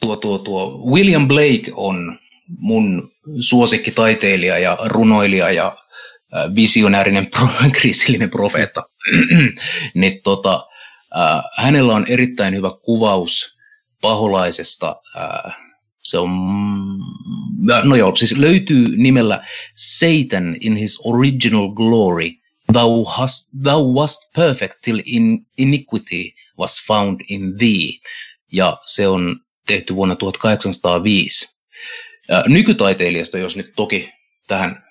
tuo, tuo, tuo William Blake on mun suosikkitaiteilija ja runoilija ja äh, visionäärinen pro, kristillinen profeetta. niin tota, äh, hänellä on erittäin hyvä kuvaus paholaisesta. Äh, se on, no joo, siis löytyy nimellä Satan in his original glory. Thou, hast, thou wast perfect till in iniquity was found in thee. Ja se on tehty vuonna 1805. Nykytaiteilijasta, jos nyt toki tähän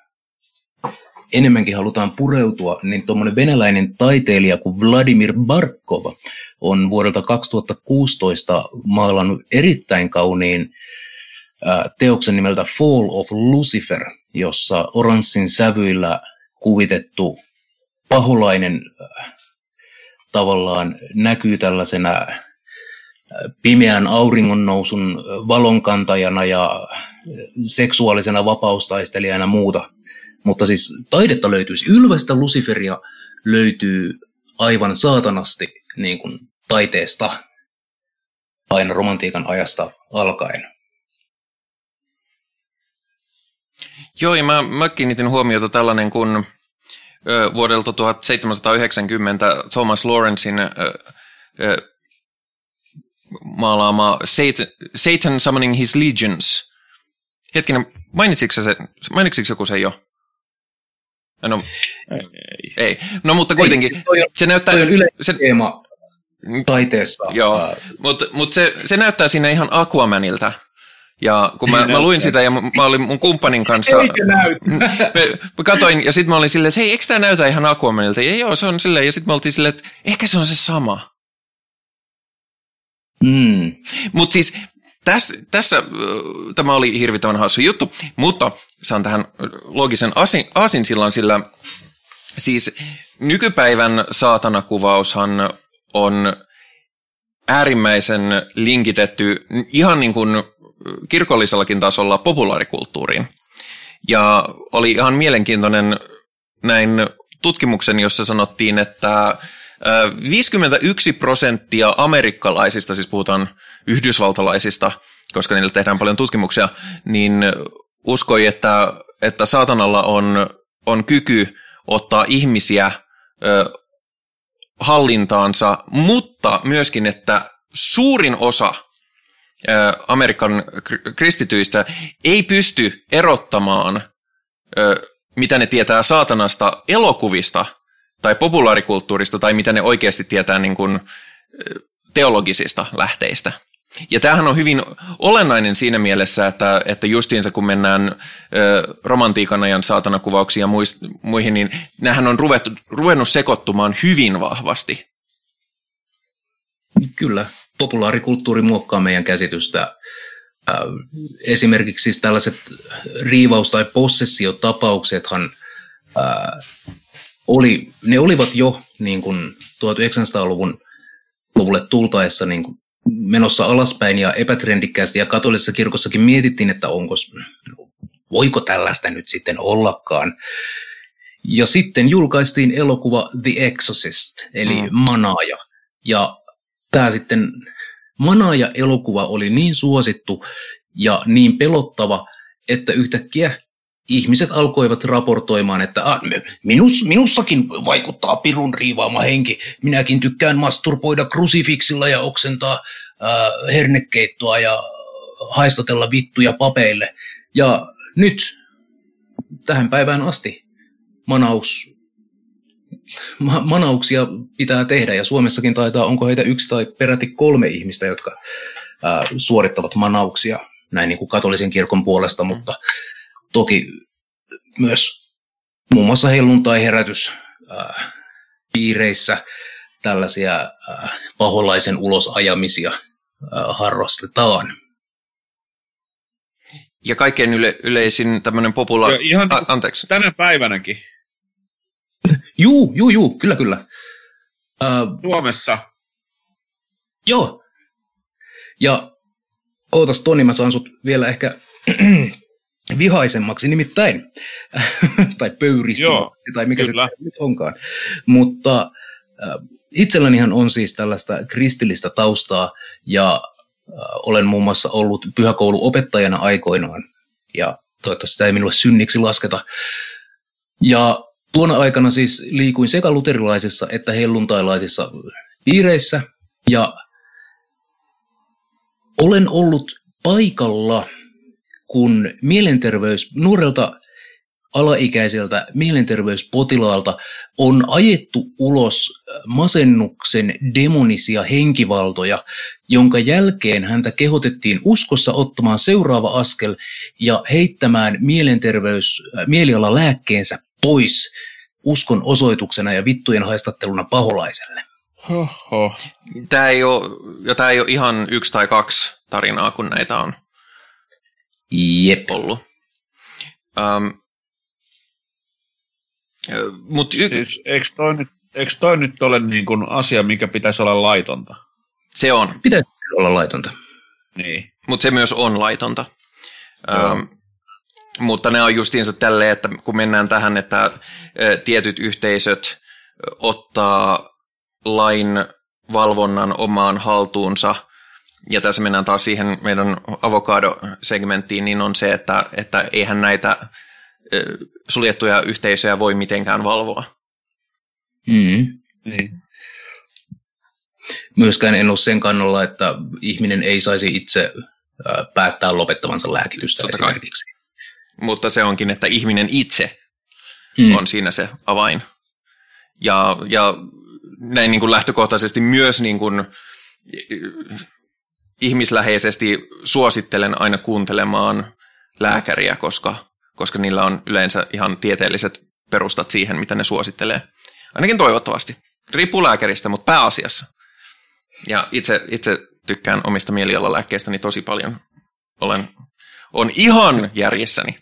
enemmänkin halutaan pureutua, niin tuommoinen venäläinen taiteilija kuin Vladimir Barkov on vuodelta 2016 maalannut erittäin kauniin teoksen nimeltä Fall of Lucifer, jossa oranssin sävyillä kuvitettu paholainen tavallaan näkyy tällaisena pimeän auringon nousun valonkantajana ja seksuaalisena vapaustaistelijana ja muuta. Mutta siis taidetta löytyisi. Ylvästä Luciferia löytyy aivan saatanasti niin kuin taiteesta aina romantiikan ajasta alkaen. Joo, ja mä, mä kiinnitin huomiota tällainen kuin ö, vuodelta 1790 Thomas Lawrencein ö, ö, maalaama Satan, Satan Summoning His Legions. Hetkinen, mainitsiko se, mainitsiko joku se jo? No, ei. ei. No mutta kuitenkin, ei, se, on, se näyttää... Toi on se, teema taiteessa. Joo, mutta mut se, se näyttää sinne ihan Aquamanilta. Ja kun mä, mä luin sitä ja mä, mä olin mun kumppanin kanssa... Eikö näytä? Mä, mä katoin ja sitten mä olin silleen, että hei, eikö tämä näytä ihan Aquamanilta? Ja joo, se on silleen. Ja sitten mä oltiin silleen, että ehkä se on se sama. Mm. Mutta siis tässä, tässä tämä oli hirvittävän hassu juttu, mutta saan tähän logisen asin, asinsillan, sillä siis nykypäivän saatanakuvaushan on äärimmäisen linkitetty ihan niin kuin kirkollisellakin tasolla populaarikulttuuriin. Ja oli ihan mielenkiintoinen näin tutkimuksen, jossa sanottiin, että 51 prosenttia amerikkalaisista, siis puhutaan yhdysvaltalaisista, koska niillä tehdään paljon tutkimuksia, niin uskoi, että, että saatanalla on, on kyky ottaa ihmisiä hallintaansa, mutta myöskin, että suurin osa Amerikan kristityistä ei pysty erottamaan, mitä ne tietää saatanasta elokuvista – tai populaarikulttuurista tai mitä ne oikeasti tietää niin kuin teologisista lähteistä. Ja tämähän on hyvin olennainen siinä mielessä, että, että justiinsa kun mennään ö, romantiikan ajan saatanakuvauksia ja muihin, niin nämähän on ruvettu, ruvennut sekoittumaan hyvin vahvasti. Kyllä, populaarikulttuuri muokkaa meidän käsitystä. Esimerkiksi siis tällaiset riivaus- tai possessiotapauksethan oli, ne olivat jo niin kuin 1900-luvun luvulle tultaessa niin kuin menossa alaspäin ja epätrendikkäästi ja katolisessa kirkossakin mietittiin, että onko, voiko tällaista nyt sitten ollakaan. Ja sitten julkaistiin elokuva The Exorcist, eli mm. Manaaja. Ja tämä sitten Manaaja-elokuva oli niin suosittu ja niin pelottava, että yhtäkkiä ihmiset alkoivat raportoimaan, että ah, minus, minussakin vaikuttaa pirun riivaama henki. Minäkin tykkään masturboida krusifiksilla ja oksentaa äh, hernekeittoa ja haistatella vittuja papeille. Ja nyt tähän päivään asti manaus, ma, manauksia pitää tehdä ja Suomessakin taitaa, onko heitä yksi tai peräti kolme ihmistä, jotka äh, suorittavat manauksia näin niin kuin katolisen kirkon puolesta, mutta Toki myös muun muassa helluntai-herätys äh, piireissä tällaisia äh, paholaisen ulosajamisia äh, harrastetaan. Ja kaikkein yle- yleisin tämmöinen populaari... Ihan A- anteeksi. tänä päivänäkin Juu, juu, juu, kyllä, kyllä. Äh, Suomessa. joo. Ja ootas Toni, mä saan sut vielä ehkä vihaisemmaksi nimittäin, tai pöyristymäksi, tai mikä kyllä. se nyt onkaan. Mutta äh, itsellänihan on siis tällaista kristillistä taustaa, ja äh, olen muun muassa ollut pyhäkouluopettajana aikoinaan, ja toivottavasti sitä ei minulle synniksi lasketa. Ja tuona aikana siis liikuin sekä luterilaisissa että helluntailaisissa piireissä, ja olen ollut paikalla, kun mielenterveys, nuorelta alaikäiseltä mielenterveyspotilaalta on ajettu ulos masennuksen demonisia henkivaltoja, jonka jälkeen häntä kehotettiin uskossa ottamaan seuraava askel ja heittämään mielenterveys, äh, mielialalääkkeensä pois uskon osoituksena ja vittujen haistatteluna paholaiselle. Hoho. Tämä ei, ole, ja tämä ei ole ihan yksi tai kaksi tarinaa, kun näitä on Jep. ollut. Um, Mutta y- Siis, eikö toi nyt, eikö toi nyt ole niin kuin asia, mikä pitäisi olla laitonta? se on, Pitäisi olla laitonta. Niin. mutta se myös on laitonta. Joo. Um, mutta ne on justiinsa tälleen, että kun mennään tähän, että ö, tietyt yhteisöt ö, ottaa lain valvonnan omaan haltuunsa, ja tässä mennään taas siihen meidän avokado-segmenttiin, niin on se, että, että eihän näitä suljettuja yhteisöjä voi mitenkään valvoa. Mm. niin. Myöskään en ole sen kannalla, että ihminen ei saisi itse ää, päättää lopettavansa lääkitystä Totta kai. esimerkiksi. Mutta se onkin, että ihminen itse Mm. on siinä se avain. Ja, ja näin niin kuin lähtökohtaisesti myös niin kuin ihmisläheisesti suosittelen aina kuuntelemaan lääkäriä, koska, koska niillä on yleensä ihan tieteelliset perustat siihen, mitä ne suosittelee. Ainakin toivottavasti. Riippuu lääkäristä, mutta pääasiassa. Ja itse, itse tykkään omista mielialalääkkeistäni tosi paljon. Olen, on ihan järjessäni.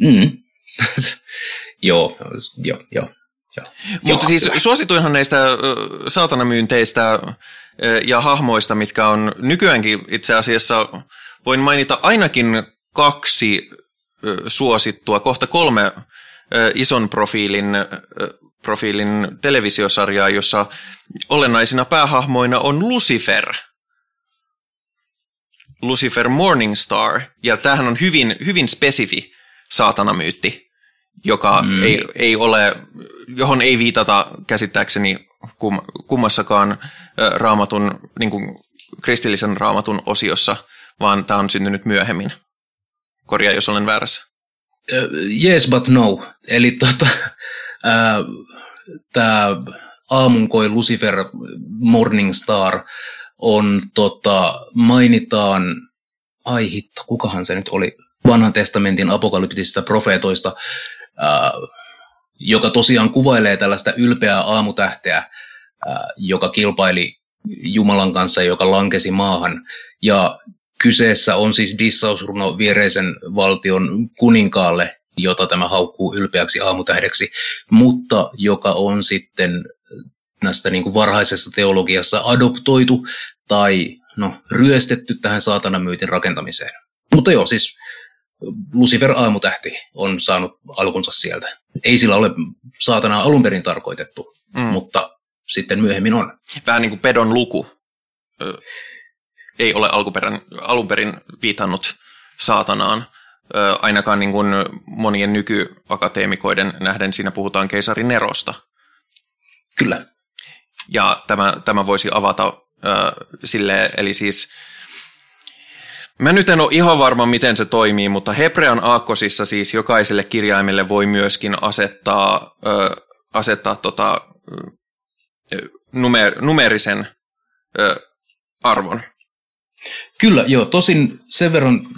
Mm. joo, joo, joo. Mutta siis suosituinhan näistä saatanamyynteistä ja hahmoista, mitkä on nykyäänkin itse asiassa, voin mainita ainakin kaksi suosittua, kohta kolme ison profiilin, profiilin televisiosarjaa, jossa olennaisina päähahmoina on Lucifer. Lucifer Morningstar, ja tämähän on hyvin, hyvin spesifi saatanamyytti, joka Mm. ei, ei ole, johon ei viitata käsittääkseni kum, kummassakaan raamatun, niin kuin kristillisen raamatun osiossa, vaan tämä on syntynyt myöhemmin. Korjaa, jos olen väärässä. Ö, Yes, but no. Eli tota, tämä aamunkoi Lucifer Morningstar on, tota, mainitaan, ai hitto, kukahan se nyt oli, vanhan testamentin apokalyptisista profeetoista, joka tosiaan kuvailee tällaista ylpeää aamutähteä, ää, joka kilpaili Jumalan kanssa, joka lankesi maahan. Ja kyseessä on siis dissausruno viereisen valtion kuninkaalle, jota tämä haukkuu ylpeäksi aamutähdeksi, mutta joka on sitten näistä niin kuin varhaisessa teologiassa adoptoitu tai no, ryöstetty tähän saatanamyytin rakentamiseen. Mutta joo, siis Lucifer aamutähti on saanut alkunsa sieltä. Ei sillä ole saatanaa alun perin tarkoitettu, Mm. mutta sitten myöhemmin on. Vähän niin kuin pedon luku ö, ei ole alkuperän, alun perin viitannut saatanaan. Ö, ainakaan niin kuin monien nykyakateemikoiden nähden siinä puhutaan keisari Nerosta. Kyllä. Ja tämä, tämä voisi avata äh, sille, eli siis Mä nyt en ole ihan varma, miten se toimii, mutta Hebrean aakkosissa siis jokaiselle kirjaimelle voi myöskin asettaa, ö, asettaa tota, ö, numer, numerisen ö, arvon. Kyllä, joo. Tosin sen verran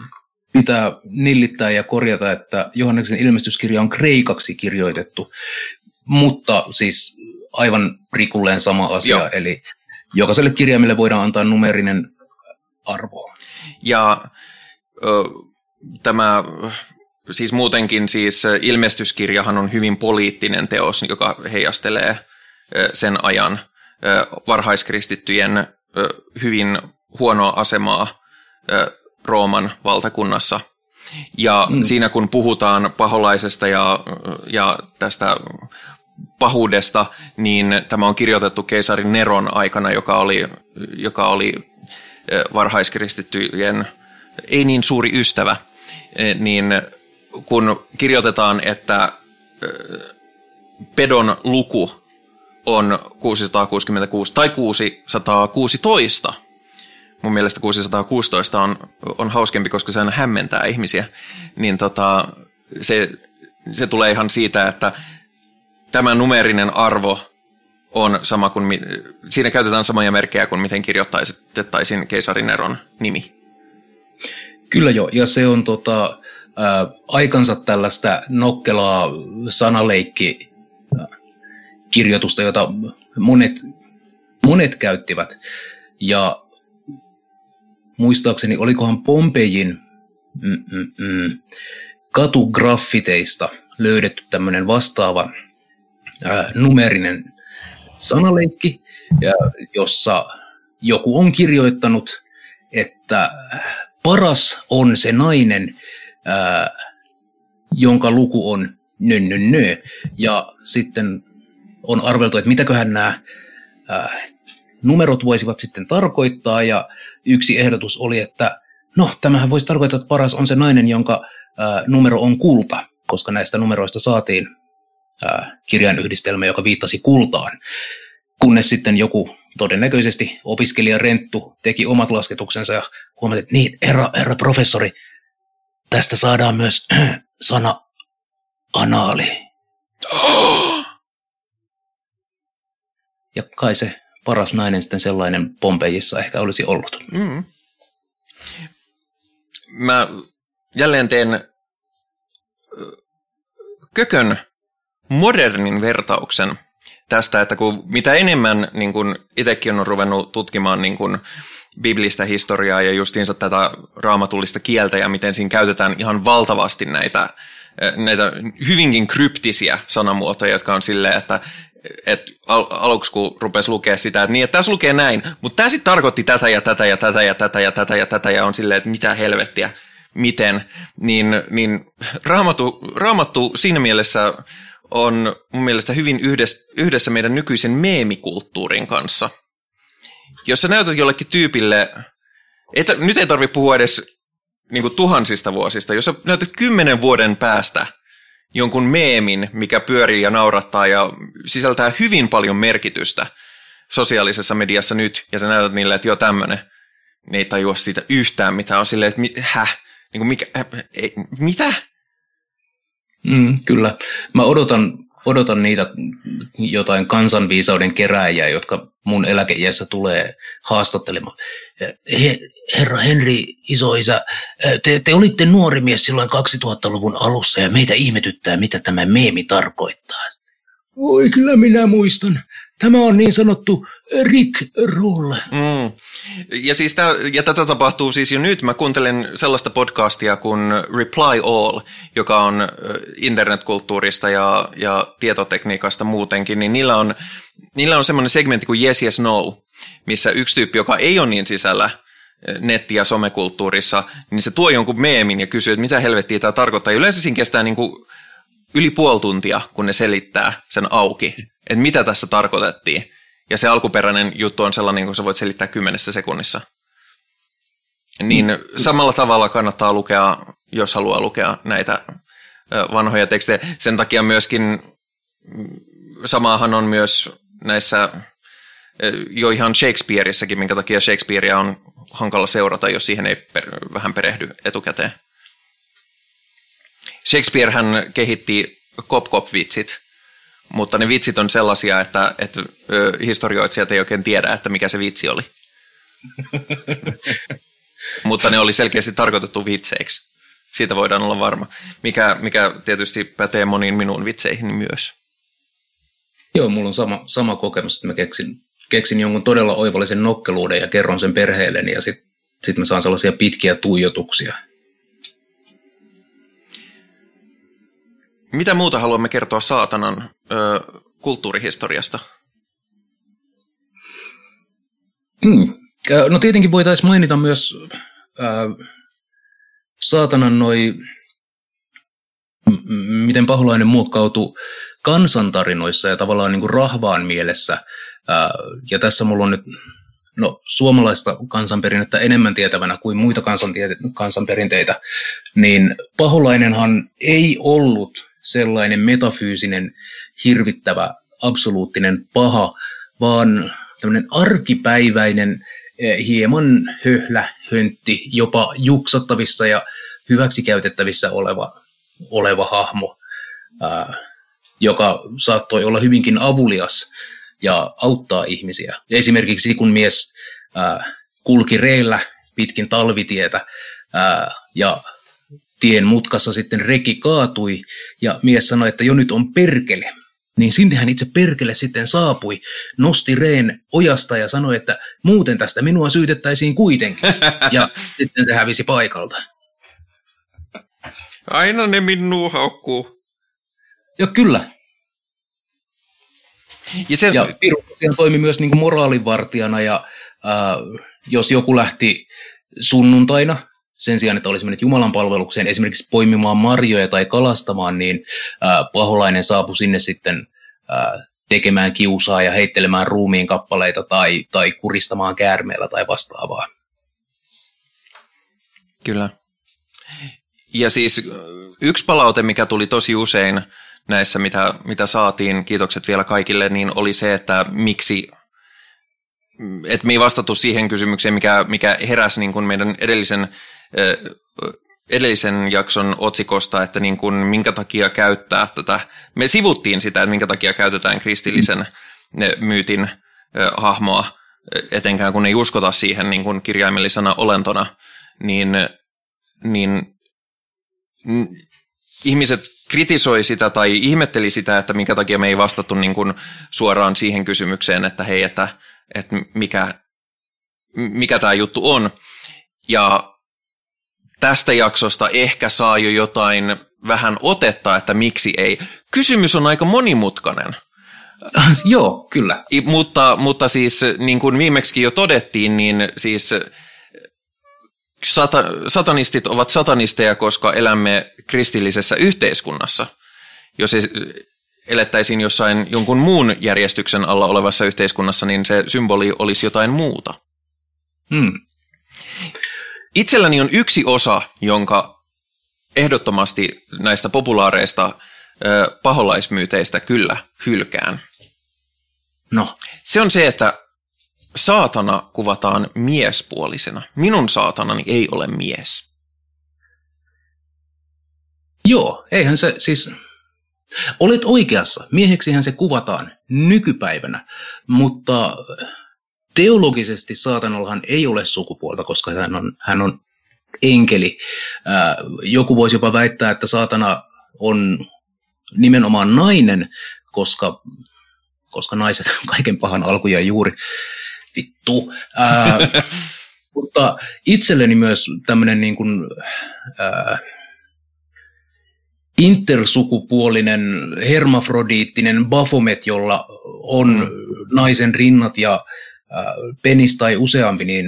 pitää nillittää ja korjata, että Johanneksen ilmestyskirja on kreikaksi kirjoitettu, mutta siis aivan prikulleen sama asia, Joo. eli jokaiselle kirjaimelle voidaan antaa numerinen arvo. Ja ö, tämä siis muutenkin siis ilmestyskirjahan on hyvin poliittinen teos, joka heijastelee sen ajan varhaiskristittyjen hyvin huonoa asemaa Rooman valtakunnassa. Ja mm. siinä kun puhutaan paholaisesta ja, ja tästä pahuudesta, niin tämä on kirjoitettu keisarin Neron aikana, joka oli, joka oli varhaiskristittyjen ei niin suuri ystävä, niin kun kirjoitetaan, että pedon luku on 666 tai 616, mun mielestä 616 on, on hauskempi, koska se hämmentää ihmisiä, niin tota, se, se tulee ihan siitä, että tämä numerinen arvo on sama kuin, siinä käytetään samoja merkkejä kuin miten kirjoittaisiin keisarin eron nimi. Kyllä joo, ja se on tota, ää, aikansa tällaista nokkelaa sanaleikki kirjoitusta, jota monet, monet käyttivät. Ja muistaakseni, olikohan Pompejin mm, mm, mm, katugraffiteista löydetty tämmöinen vastaava ää, numerinen sanaleikki, jossa joku on kirjoittanut, että paras on se nainen, jonka luku on nö. Ja sitten on arveltu, että mitäköhän nämä numerot voisivat sitten tarkoittaa, ja yksi ehdotus oli, että no, tämähän voisi tarkoittaa, että paras on se nainen, jonka numero on kulta, koska näistä numeroista saatiin kirjainyhdistelmä, joka viittasi kultaan. Kunnes sitten joku todennäköisesti opiskelija Renttu teki omat lasketuksensa ja huomasi, että niin, herra, herra professori, tästä saadaan myös sana anaali. Ja kai se paras nainen sitten sellainen Pompejissa ehkä olisi ollut. Mm. Mä jälleen teen Kökön modernin vertauksen tästä, että kun mitä enemmän niin kun itsekin on ruvennut tutkimaan niin kun biblistä historiaa ja justiinsa tätä raamatullista kieltä ja miten siinä käytetään ihan valtavasti näitä, näitä hyvinkin kryptisiä sanamuotoja, jotka on silleen, että et al- aluksi kun rupesi lukea sitä, että niin, että tässä lukee näin, mutta tämä sitten tarkoitti tätä ja tätä ja tätä ja tätä ja tätä ja tätä ja on silleen, että mitä helvettiä, miten, niin, niin raamattu, raamattu siinä mielessä on mun mielestä hyvin yhdessä, meidän nykyisen meemikulttuurin kanssa. Jos sä näytät jollekin tyypille, ei, nyt ei tarvitse puhua edes niin tuhansista vuosista, jos sä näytät kymmenen vuoden päästä jonkun meemin, mikä pyörii ja naurattaa ja sisältää hyvin paljon merkitystä sosiaalisessa mediassa nyt, ja sä näytät niille, että joo tämmönen, ne ei tajua siitä yhtään, mitä on silleen, että häh, niin kuin mikä, äh, ei, mitä? Mm, kyllä. Mä odotan, odotan niitä jotain kansanviisauden kerääjiä, jotka mun eläkeiässä tulee haastattelemaan. He, herra Henri, isoisä, te, te olitte nuori mies silloin 2000-luvun alussa ja meitä ihmetyttää, mitä tämä meemi tarkoittaa. Oi, kyllä minä muistan. Tämä on niin sanottu Rick Roll. Mm. Ja, siis tää, ja tätä tapahtuu siis jo nyt. Mä kuuntelen sellaista podcastia kuin Reply All, joka on internetkulttuurista ja, ja tietotekniikasta muutenkin, niin niillä on, niillä on semmoinen segmentti kuin Yes, Yes, No, missä yksi tyyppi, joka ei ole niin sisällä netti- ja somekulttuurissa, niin se tuo jonkun meemin ja kysyy, että mitä helvettiä tämä tarkoittaa. Yleensä siinä kestää niin kuin yli puoli tuntia, kun ne selittää sen auki, että mitä tässä tarkoitettiin. Ja se alkuperäinen juttu on sellainen, kun sä voit selittää kymmenessä sekunnissa. Niin samalla tavalla kannattaa lukea, jos haluaa lukea näitä vanhoja tekstejä. Sen takia myöskin mm, samaahan on myös näissä jo ihan Shakespeareissakin, minkä takia Shakespearea on hankala seurata, jos siihen ei per, vähän perehdy etukäteen. Shakespeare hän kehitti kop-kop-vitsit, mutta ne vitsit on sellaisia, että, että historioitsijat ei oikein tiedä, että mikä se vitsi oli. mutta ne oli selkeästi tarkoitettu vitseiksi. Siitä voidaan olla varma, mikä, mikä tietysti pätee moniin minun vitseihin myös. Joo, mulla on sama, sama kokemus, että mä keksin, keksin jonkun todella oivallisen nokkeluuden ja kerron sen perheelleni ja sitten sit mä saan sellaisia pitkiä tuijotuksia. Mitä muuta haluamme kertoa saatanan ö, kulttuurihistoriasta? Hmm. No tietenkin voitaisiin mainita myös äh, saatanan noi, miten paholainen muokkautui kansantarinoissa ja tavallaan niin kuin rahvaan mielessä. Äh, ja tässä mulla on nyt no, suomalaista kansanperinnettä enemmän tietävänä kuin muita kansanperinteitä, niin paholainenhan ei ollut sellainen metafyysinen, hirvittävä, absoluuttinen paha, vaan tämmöinen arkipäiväinen, eh, hieman höhlä, höntti, jopa juksattavissa ja hyväksikäytettävissä oleva, oleva hahmo, ää, joka saattoi olla hyvinkin avulias ja auttaa ihmisiä. Esimerkiksi kun mies ää, kulki reillä pitkin talvitietä ää, ja tien mutkassa sitten reki kaatui ja mies sanoi, että jo nyt on perkele. Niin sinnehän itse perkele sitten saapui, nosti reen ojasta ja sanoi, että muuten tästä minua syytettäisiin kuitenkin. Ja sitten se hävisi paikalta. Aina ne minua haukkuu. Joo, kyllä. Ja, sen... ja Piru toimi myös niin kuin moraalinvartijana ja äh, jos joku lähti sunnuntaina sen sijaan, että olisi mennyt Jumalan palvelukseen esimerkiksi poimimaan marjoja tai kalastamaan, niin äh, paholainen saapui sinne sitten äh, tekemään kiusaa ja heittelemään ruumiin kappaleita tai, tai kuristamaan käärmeellä tai vastaavaa. Kyllä. Ja siis yksi palaute, mikä tuli tosi usein näissä, mitä, mitä saatiin, kiitokset vielä kaikille, niin oli se, että miksi että me ei vastattu siihen kysymykseen, mikä, mikä heräsi niin kuin meidän edellisen, edellisen jakson otsikosta, että niin kuin minkä takia käyttää tätä. Me sivuttiin sitä, että minkä takia käytetään kristillisen myytin hahmoa, etenkään kun ei uskota siihen niin kuin kirjaimellisena olentona, niin, niin ihmiset kritisoi sitä tai ihmetteli sitä, että minkä takia me ei vastattu niin kuin suoraan siihen kysymykseen, että hei, että, että mikä, mikä tämä juttu on. Ja tästä jaksosta ehkä saa jo jotain vähän otetta, että miksi ei. Kysymys on aika monimutkainen. Joo, kyllä. I, mutta, mutta siis niin kuin viimeksi jo todettiin, niin siis sata, satanistit ovat satanisteja, koska elämme kristillisessä yhteiskunnassa. Jos elettäisiin jossain jonkun muun järjestyksen alla olevassa yhteiskunnassa, niin se symboli olisi jotain muuta. Hmm. Itselläni on yksi osa, jonka ehdottomasti näistä populaareista paholaismyyteistä kyllä hylkään. No. Se on se, että saatana kuvataan miespuolisena. Minun saatanani ei ole mies. Joo, eihän se siis... Olet oikeassa. Mieheksihän se kuvataan nykypäivänä, mutta teologisesti saatanallahan ei ole sukupuolta, koska hän on, hän on enkeli. Ää, joku voisi jopa väittää, että saatana on nimenomaan nainen, koska, koska naiset kaiken pahan alkuja juuri vittu. Ää, mutta itselleni myös tämmöinen niin kuin, ää, intersukupuolinen, hermafrodiittinen Baphomet, jolla on mm. naisen rinnat ja ää, penis tai useampi, niin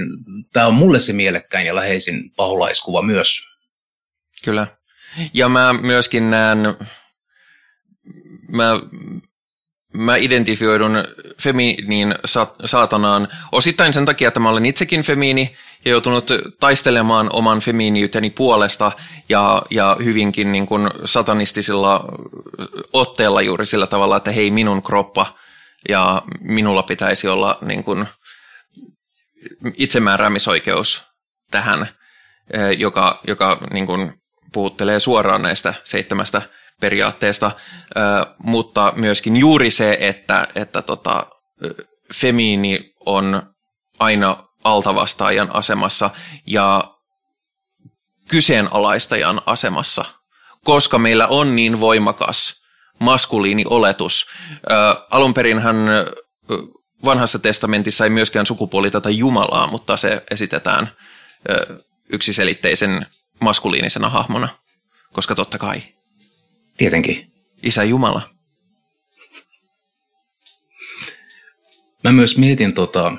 tämä on mulle se mielekkäin ja läheisin paholaiskuva myös. Kyllä. Ja mä myöskin näen, mä mä identifioidun feminiin saatanaan osittain sen takia, että mä olen itsekin femiini ja joutunut taistelemaan oman femiiniyteni puolesta ja, ja hyvinkin niin kuin satanistisilla otteella juuri sillä tavalla, että hei minun kroppa ja minulla pitäisi olla niin kuin itsemääräämisoikeus tähän, eh, joka, joka niin kuin puhuttelee suoraan näistä seitsemästä periaatteesta, mutta myöskin juuri se, että, että tota, femiini on aina altavastaajan asemassa ja kyseenalaistajan asemassa, koska meillä on niin voimakas maskuliinioletus. Äh, alun hän vanhassa testamentissa ei myöskään sukupuoliteta Jumalaa, mutta se esitetään äh, yksiselitteisen maskuliinisena hahmona, koska totta kai. Tietenkin. Isä Jumala. Mä myös mietin tota,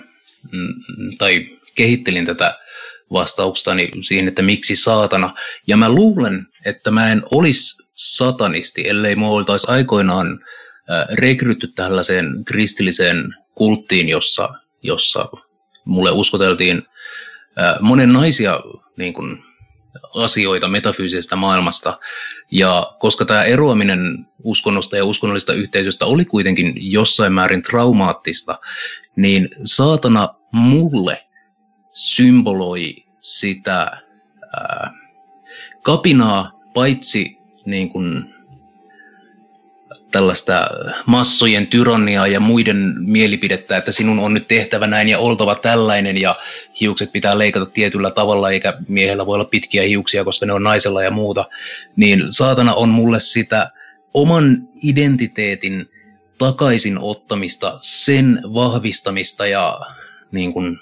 tai kehittelin tätä vastaukstani siihen, että miksi saatana. Ja mä luulen, että mä en olisi satanisti, ellei mua oltaisi aikoinaan rekrytty tällaiseen kristilliseen kulttiin, jossa, jossa mulle uskoteltiin monen naisia niin kuin, asioita metafyysisestä maailmasta. Ja koska tämä eroaminen uskonnosta ja uskonnollisesta yhteisöstä oli kuitenkin jossain määrin traumaattista, niin saatana mulle symboloi sitä ää, kapinaa paitsi niin kuin tällaista massojen tyranniaa ja muiden mielipidettä, että sinun on nyt tehtävä näin ja oltava tällainen ja hiukset pitää leikata tietyllä tavalla eikä miehellä voi olla pitkiä hiuksia, koska ne on naisella ja muuta, niin saatana on mulle sitä oman identiteetin takaisin ottamista, sen vahvistamista ja niin kuin,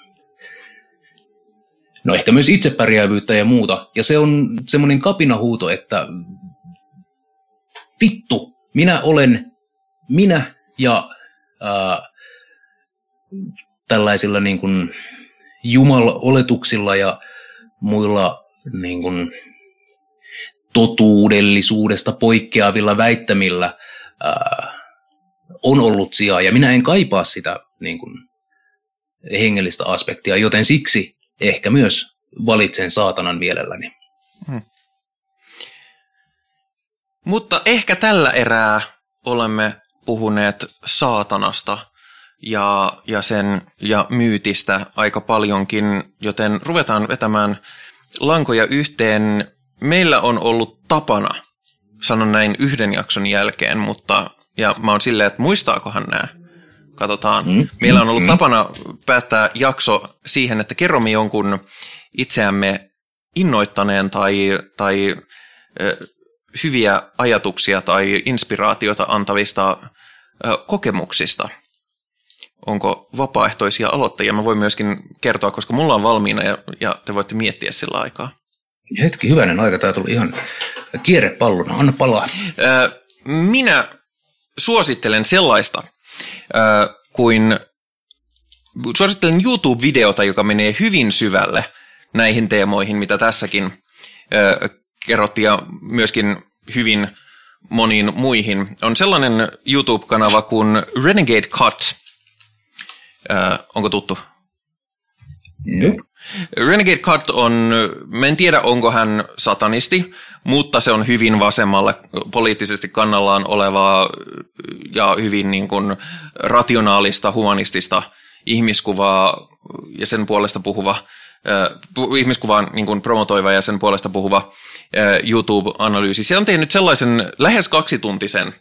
no ehkä myös itsepärjäävyyttä ja muuta. Ja se on semmoinen kapinahuuto, että vittu, minä olen minä ja ää, tällaisilla niin kuin jumal-oletuksilla ja muilla niin kuin, totuudellisuudesta poikkeavilla väittämillä ää, on ollut sijaa, ja minä en kaipaa sitä niin kuin, hengellistä aspektia, joten siksi ehkä myös valitsen saatanan mielelläni. Hmm. Mutta ehkä tällä erää olemme puhuneet saatanasta ja, ja sen ja myytistä aika paljonkin, joten ruvetaan vetämään lankoja yhteen. Meillä on ollut tapana, sanon näin yhden jakson jälkeen, mutta ja mä oon silleen, että muistaakohan nämä? Katsotaan. Mm, Meillä on ollut mm, tapana päättää jakso siihen, että kerromme jonkun itseämme innoittaneen tai, tai hyviä ajatuksia tai inspiraatiota antavista kokemuksista. Onko vapaaehtoisia aloittajia? Mä voin myöskin kertoa, koska mulla on valmiina ja, ja te voitte miettiä sillä aikaa. Hetki, hyvänen aika. Tämä tuli ihan kierrepallona. Anna palaa. Minä suosittelen sellaista kuin suosittelen YouTube-videota, joka menee hyvin syvälle näihin teemoihin, mitä tässäkin kerrottiin ja myöskin hyvin moniin muihin. On sellainen YouTube-kanava kuin Renegade Cut. Äh, onko tuttu? No. Renegade Cut on, mä en tiedä onko hän satanisti, mutta se on hyvin vasemmalle poliittisesti kannallaan olevaa ja hyvin niin kuin rationaalista, humanistista ihmiskuvaa ja sen puolesta puhuva ihmiskuvaan niin kuin promotoiva ja sen puolesta puhuva YouTube-analyysi. Se on tehnyt sellaisen lähes kaksituntisen,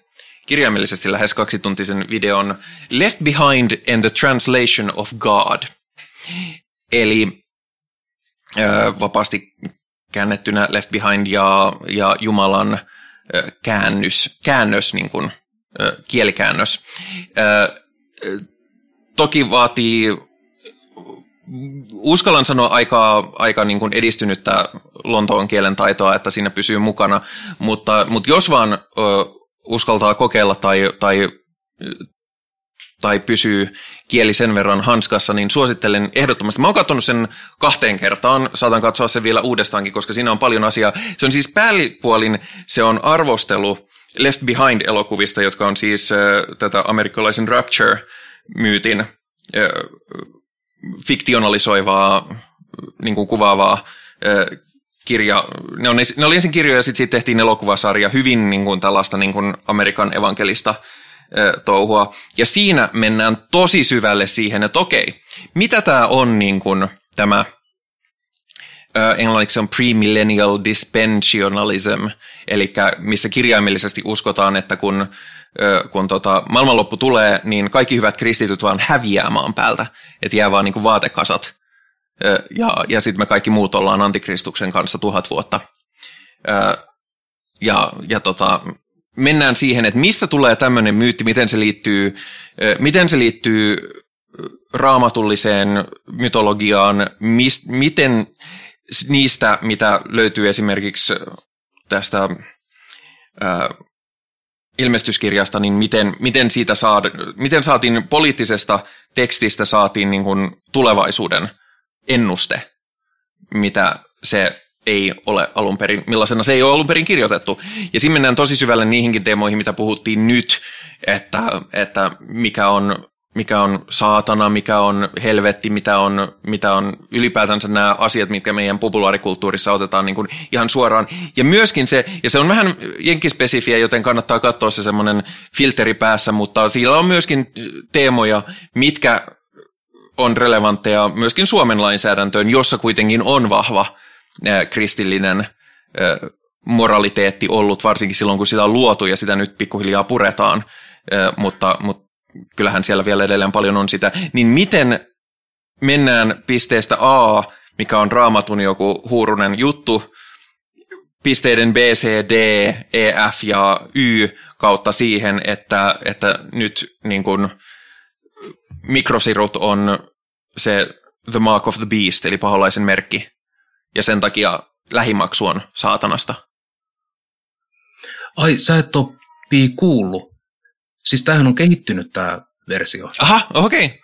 kirjaimellisesti lähes kaksituntisen videon Left Behind and the Translation of God. Eli vapaasti käännettynä Left Behind ja, ja Jumalan käännös, käännös niin kuin, kielikäännös. Toki vaatii uskallan sanoa aika, aika niin kuin edistynyttä lontoon kielen taitoa, että siinä pysyy mukana, mutta, mutta jos vaan uskaltaa kokeilla tai, tai, tai pysyy kieli sen verran hanskassa, niin suosittelen ehdottomasti. Mä oon katsonut sen kahteen kertaan, saatan katsoa sen vielä uudestaankin, koska siinä on paljon asiaa. Se on siis päällipuolin, se on arvostelu Left Behind-elokuvista, jotka on siis äh, tätä amerikkalaisen Rapture-myytin äh, fiktionalisoivaa, niin kuin kuvaavaa kirja. Ne, on, ne oli ensin kirjoja ja sitten siitä tehtiin elokuvasarja, hyvin niin kuin tällaista niin kuin Amerikan evankelista touhua. Ja siinä mennään tosi syvälle siihen, että okei, mitä tämä on niin kuin, tämä englanniksi on premillennial dispensionalism, eli missä kirjaimellisesti uskotaan, että kun kun tota, maailmanloppu tulee, niin kaikki hyvät kristityt vaan häviää maan päältä, että jää vaan niin kuin vaatekasat ja, ja sitten me kaikki muut ollaan antikristuksen kanssa tuhat vuotta. Ja, ja tota, mennään siihen, että mistä tulee tämmöinen myytti, miten se liittyy, miten se liittyy raamatulliseen mytologiaan, mist, miten niistä, mitä löytyy esimerkiksi tästä ää, ilmestyskirjasta, niin miten, miten, siitä saad, miten saatiin poliittisesta tekstistä saatiin niin kuin tulevaisuuden ennuste, mitä se ei ole alun perin, millaisena se ei ole alun perin kirjoitettu. Ja siinä mennään tosi syvälle niihinkin teemoihin, mitä puhuttiin nyt, että, että mikä on mikä on saatana, mikä on helvetti, mitä on, mitä on ylipäätänsä nämä asiat, mitkä meidän populaarikulttuurissa otetaan niin kuin ihan suoraan. Ja myöskin se, ja se on vähän jenkispesifiä, joten kannattaa katsoa se semmoinen filteri päässä, mutta sillä on myöskin teemoja, mitkä on relevantteja myöskin Suomen lainsäädäntöön, jossa kuitenkin on vahva kristillinen moraliteetti ollut, varsinkin silloin kun sitä on luotu ja sitä nyt pikkuhiljaa puretaan, mutta, mutta kyllähän siellä vielä edelleen paljon on sitä, niin miten mennään pisteestä A, mikä on raamatun joku huurunen juttu, pisteiden B, C, D, E, F ja Y kautta siihen, että, että nyt niin kuin mikrosirut on se the mark of the beast, eli paholaisen merkki, ja sen takia lähimaksu on saatanasta. Ai, sä et ole kuullut. Siis tämähän on kehittynyt tämä versio. Aha, okei. Okay.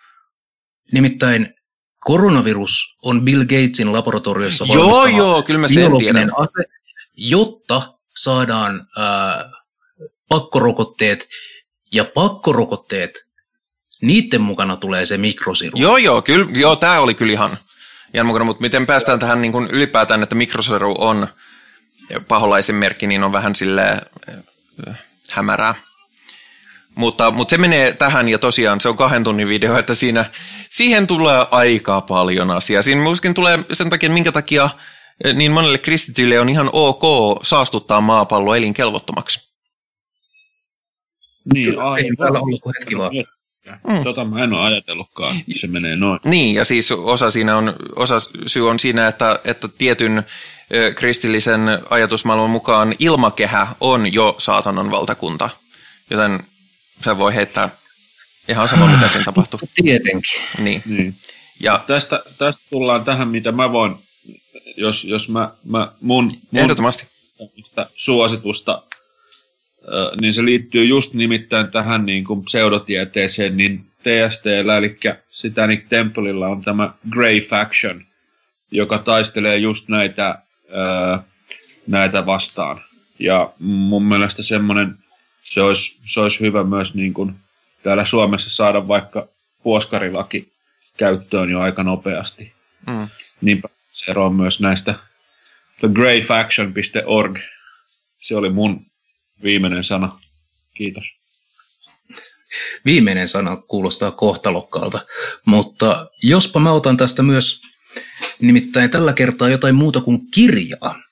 Nimittäin koronavirus on Bill Gatesin laboratoriossa Joo, joo, kyllä mä sen tiedän. ase, jotta saadaan ää, pakkorokotteet, ja pakkorokotteet, niiden mukana tulee se mikrosiru. Joo, joo, kyllä, joo, tämä oli kyllä ihan, ihan mukana, mutta miten päästään tähän niin kuin ylipäätään, että mikrosiru on paholaisen merkki, niin on vähän sille hämärää. Mutta, mutta se menee tähän ja tosiaan se on kahden tunnin video, että siinä, siihen tulee aika paljon asiaa. Siinä myöskin tulee sen takia, minkä takia eh, niin monelle kristityille on ihan ok saastuttaa maapallo elinkelvottomaksi. Niin, aivan. täällä ollut hetki vaan. Mm. Tota mä en ole ajatellutkaan, että se menee noin. Niin, ja siis osa, siinä on, osa syy on siinä, että, että tietyn ö, kristillisen ajatusmaailman mukaan ilmakehä on jo saatanan valtakunta. Joten se voi heittää ihan sama, mitä siinä tapahtuu. Tietenkin. Niin. niin. Ja tästä, tästä tullaan tähän, mitä mä voin, jos, jos mä, mä mun, mun Ehdottomasti. suositusta, niin se liittyy just nimittäin tähän niin kuin pseudotieteeseen, niin TSTllä, eli Satanic Templeilla on tämä Grey Faction, joka taistelee just näitä, näitä vastaan. Ja mun mielestä semmoinen se olisi, se olisi hyvä myös niin kuin täällä Suomessa saada vaikka puoskarilaki käyttöön jo aika nopeasti. Mm. Niinpä se ero on myös näistä thegreyfaction.org. Se oli mun viimeinen sana. Kiitos. Viimeinen sana kuulostaa kohtalokkaalta, mutta jospa mä otan tästä myös nimittäin tällä kertaa jotain muuta kuin kirjaa.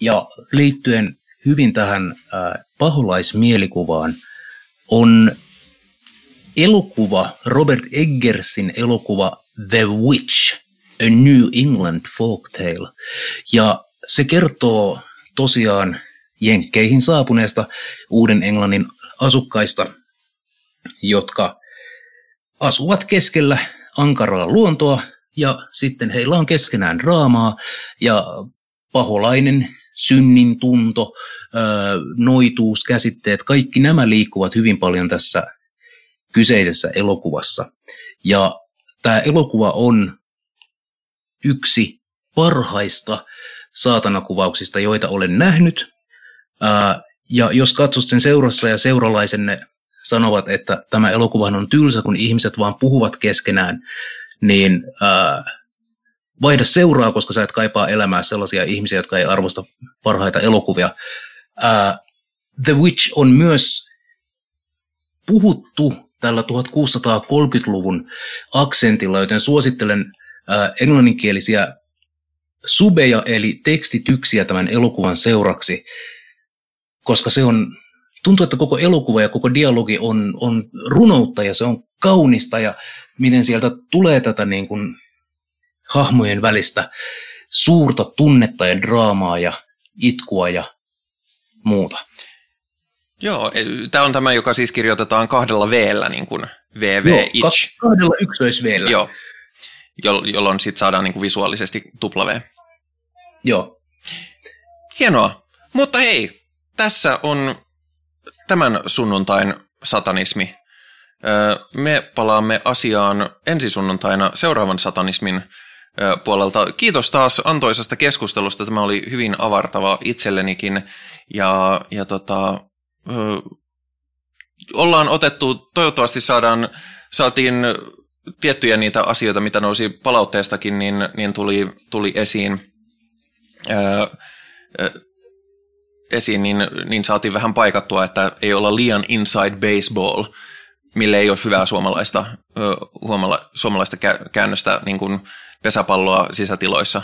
Ja liittyen hyvin tähän äh, paholaismielikuvaan on elokuva, Robert Eggersin elokuva The Witch, A New England Folktale. Ja se kertoo tosiaan Jenkkeihin saapuneesta Uuden Englannin asukkaista, jotka asuvat keskellä ankaraa luontoa ja sitten heillä on keskenään draamaa ja paholainen synnin tunto, noituus, käsitteet, kaikki nämä liikkuvat hyvin paljon tässä kyseisessä elokuvassa. Ja tämä elokuva on yksi parhaista saatanakuvauksista, joita olen nähnyt. Ja jos katsot sen seurassa ja seuralaisenne sanovat, että tämä elokuva on tylsä, kun ihmiset vaan puhuvat keskenään, niin vaihda seuraa, koska sä et kaipaa elämää sellaisia ihmisiä, jotka ei arvosta parhaita elokuvia. The Witch on myös puhuttu tällä 1630-luvun aksentilla, joten suosittelen englanninkielisiä subeja eli tekstityksiä tämän elokuvan seuraksi, koska se on, tuntuu, että koko elokuva ja koko dialogi on, on runoutta ja se on kaunista ja miten sieltä tulee tätä niin kuin hahmojen välistä suurta tunnetta ja draamaa ja itkua ja muuta. Joo, tämä on tämä, joka siis kirjoitetaan kahdella v niin kuin VV Joo, itch. kahdella yksilöis Joo, jolloin sitten saadaan niin kuin visuaalisesti tupla V. Joo. Hienoa. Mutta hei, tässä on tämän sunnuntain satanismi. Me palaamme asiaan ensi sunnuntaina seuraavan satanismin puolelta. Kiitos taas antoisesta keskustelusta. Tämä oli hyvin avartava itsellenikin. Ja, ja tota, ollaan otettu, toivottavasti saadaan, saatiin tiettyjä niitä asioita, mitä nousi palautteestakin, niin, niin tuli, tuli esiin, esiin niin, niin saatiin vähän paikattua, että ei olla liian inside baseball, mille ei ole hyvää suomalaista, huomala, suomalaista käännöstä niin kuin pesäpalloa sisätiloissa.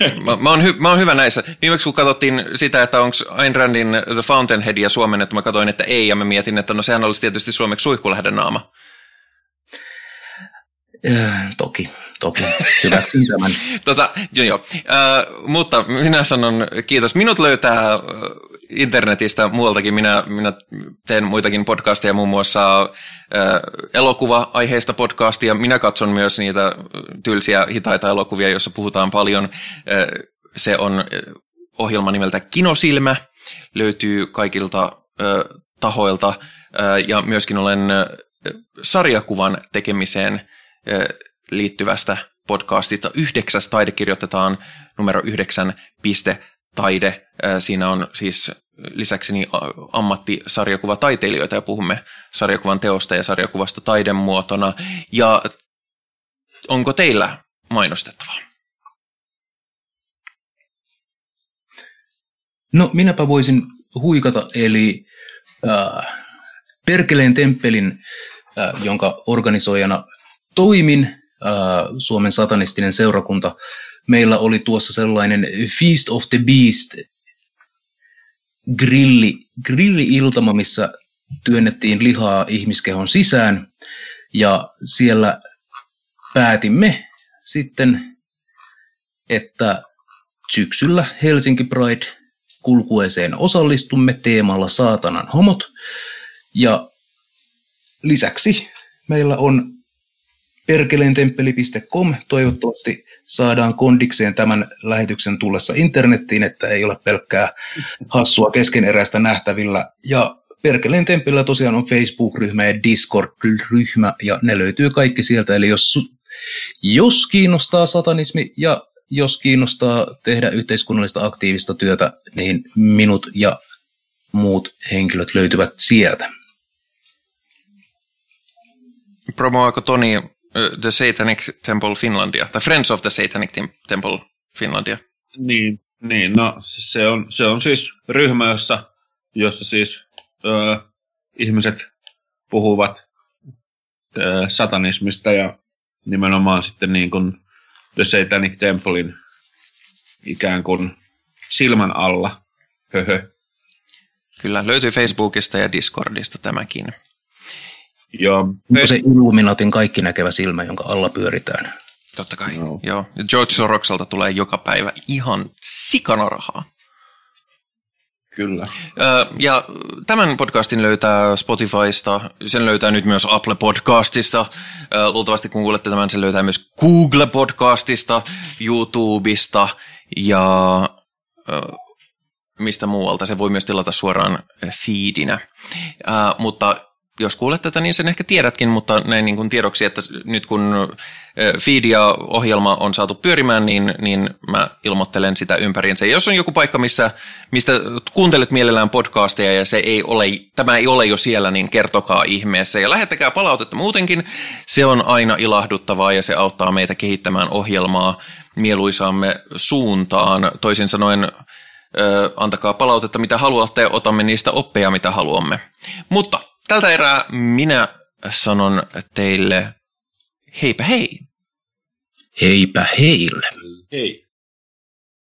Mä, mä, oon hy, mä oon hyvä näissä. Viimeksi kun katsottiin sitä, että onko Ayn Randin The Fountainheadia suomennettu, mä katsoin, että ei, ja mä mietin, että no sehän olisi tietysti suomeksi suihkulähden naama. Äh, toki, toki. Tämän. tota, joo, joo. Äh, mutta minä sanon kiitos. Minut löytää internetistä muualtakin. Minä, minä teen muitakin podcasteja, muun muassa äh, elokuva-aiheista podcastia. Minä katson myös niitä tylsiä, hitaita elokuvia, joissa puhutaan paljon. Äh, se on ohjelma nimeltä Kinosilmä. Löytyy kaikilta äh, tahoilta. Äh, ja myöskin olen sarjakuvan tekemiseen liittyvästä podcastista. Yhdeksäs taide kirjoitetaan numero yhdeksän piste taide. Siinä on siis lisäksi ammattisarjakuvataiteilijoita ja puhumme sarjakuvan teosta ja sarjakuvasta taidemuotona. Ja onko teillä mainostettavaa? No minäpä voisin huikata, eli äh, Perkeleen temppelin, äh, jonka organisoijana toimin, Suomen satanistinen seurakunta, meillä oli tuossa sellainen Feast of the Beast grilli, grilli-iltama, missä työnnettiin lihaa ihmiskehon sisään. Ja siellä päätimme sitten, että syksyllä Helsinki Pride kulkueeseen osallistumme teemalla saatanan homot. Ja lisäksi meillä on perkeleentemppeli.com. Toivottavasti saadaan kondikseen tämän lähetyksen tullessa internettiin, että ei ole pelkkää hassua keskeneräistä nähtävillä. Ja Perkeleen temppelillä tosiaan on Facebook-ryhmä ja Discord-ryhmä, ja ne löytyy kaikki sieltä. Eli jos, jos kiinnostaa satanismi ja jos kiinnostaa tehdä yhteiskunnallista aktiivista työtä, niin minut ja muut henkilöt löytyvät sieltä. Promoako Toni The Satanic Temple Finlandia, tai Friends of the Satanic Temple Finlandia. Niin, niin no se on, se on siis ryhmä, jossa, jossa siis ö, ihmiset puhuvat ö, satanismista ja nimenomaan sitten niin kuin The Satanic Templein ikään kuin silmän alla. Höhö. Kyllä, löytyy Facebookista ja Discordista tämäkin. Joo. Onko se Illuminatin kaikki näkevä silmä, jonka alla pyöritään? Totta kai, no. joo. George Sorokselta tulee joka päivä ihan sikana rahaa. Kyllä. Ja tämän podcastin löytää Spotifysta, sen löytää nyt myös Apple Podcastista. Luultavasti kun kuulette tämän, sen löytää myös Google Podcastista, YouTubesta ja mistä muualta. Se voi myös tilata suoraan feedinä. Mutta jos kuulet tätä, niin sen ehkä tiedätkin, mutta näin niin kuin tiedoksi, että nyt kun Feedia-ohjelma on saatu pyörimään, niin, niin mä ilmoittelen sitä ympäriinsä. Ja jos on joku paikka, missä, mistä kuuntelet mielellään podcasteja ja se ei ole, tämä ei ole jo siellä, niin kertokaa ihmeessä. Ja lähettäkää palautetta muutenkin. Se on aina ilahduttavaa ja se auttaa meitä kehittämään ohjelmaa mieluisaamme suuntaan. Toisin sanoen, antakaa palautetta, mitä haluatte, ja otamme niistä oppeja, mitä haluamme. Mutta Tältä erää minä sanon teille heipä hei. Heipä heille. Hei.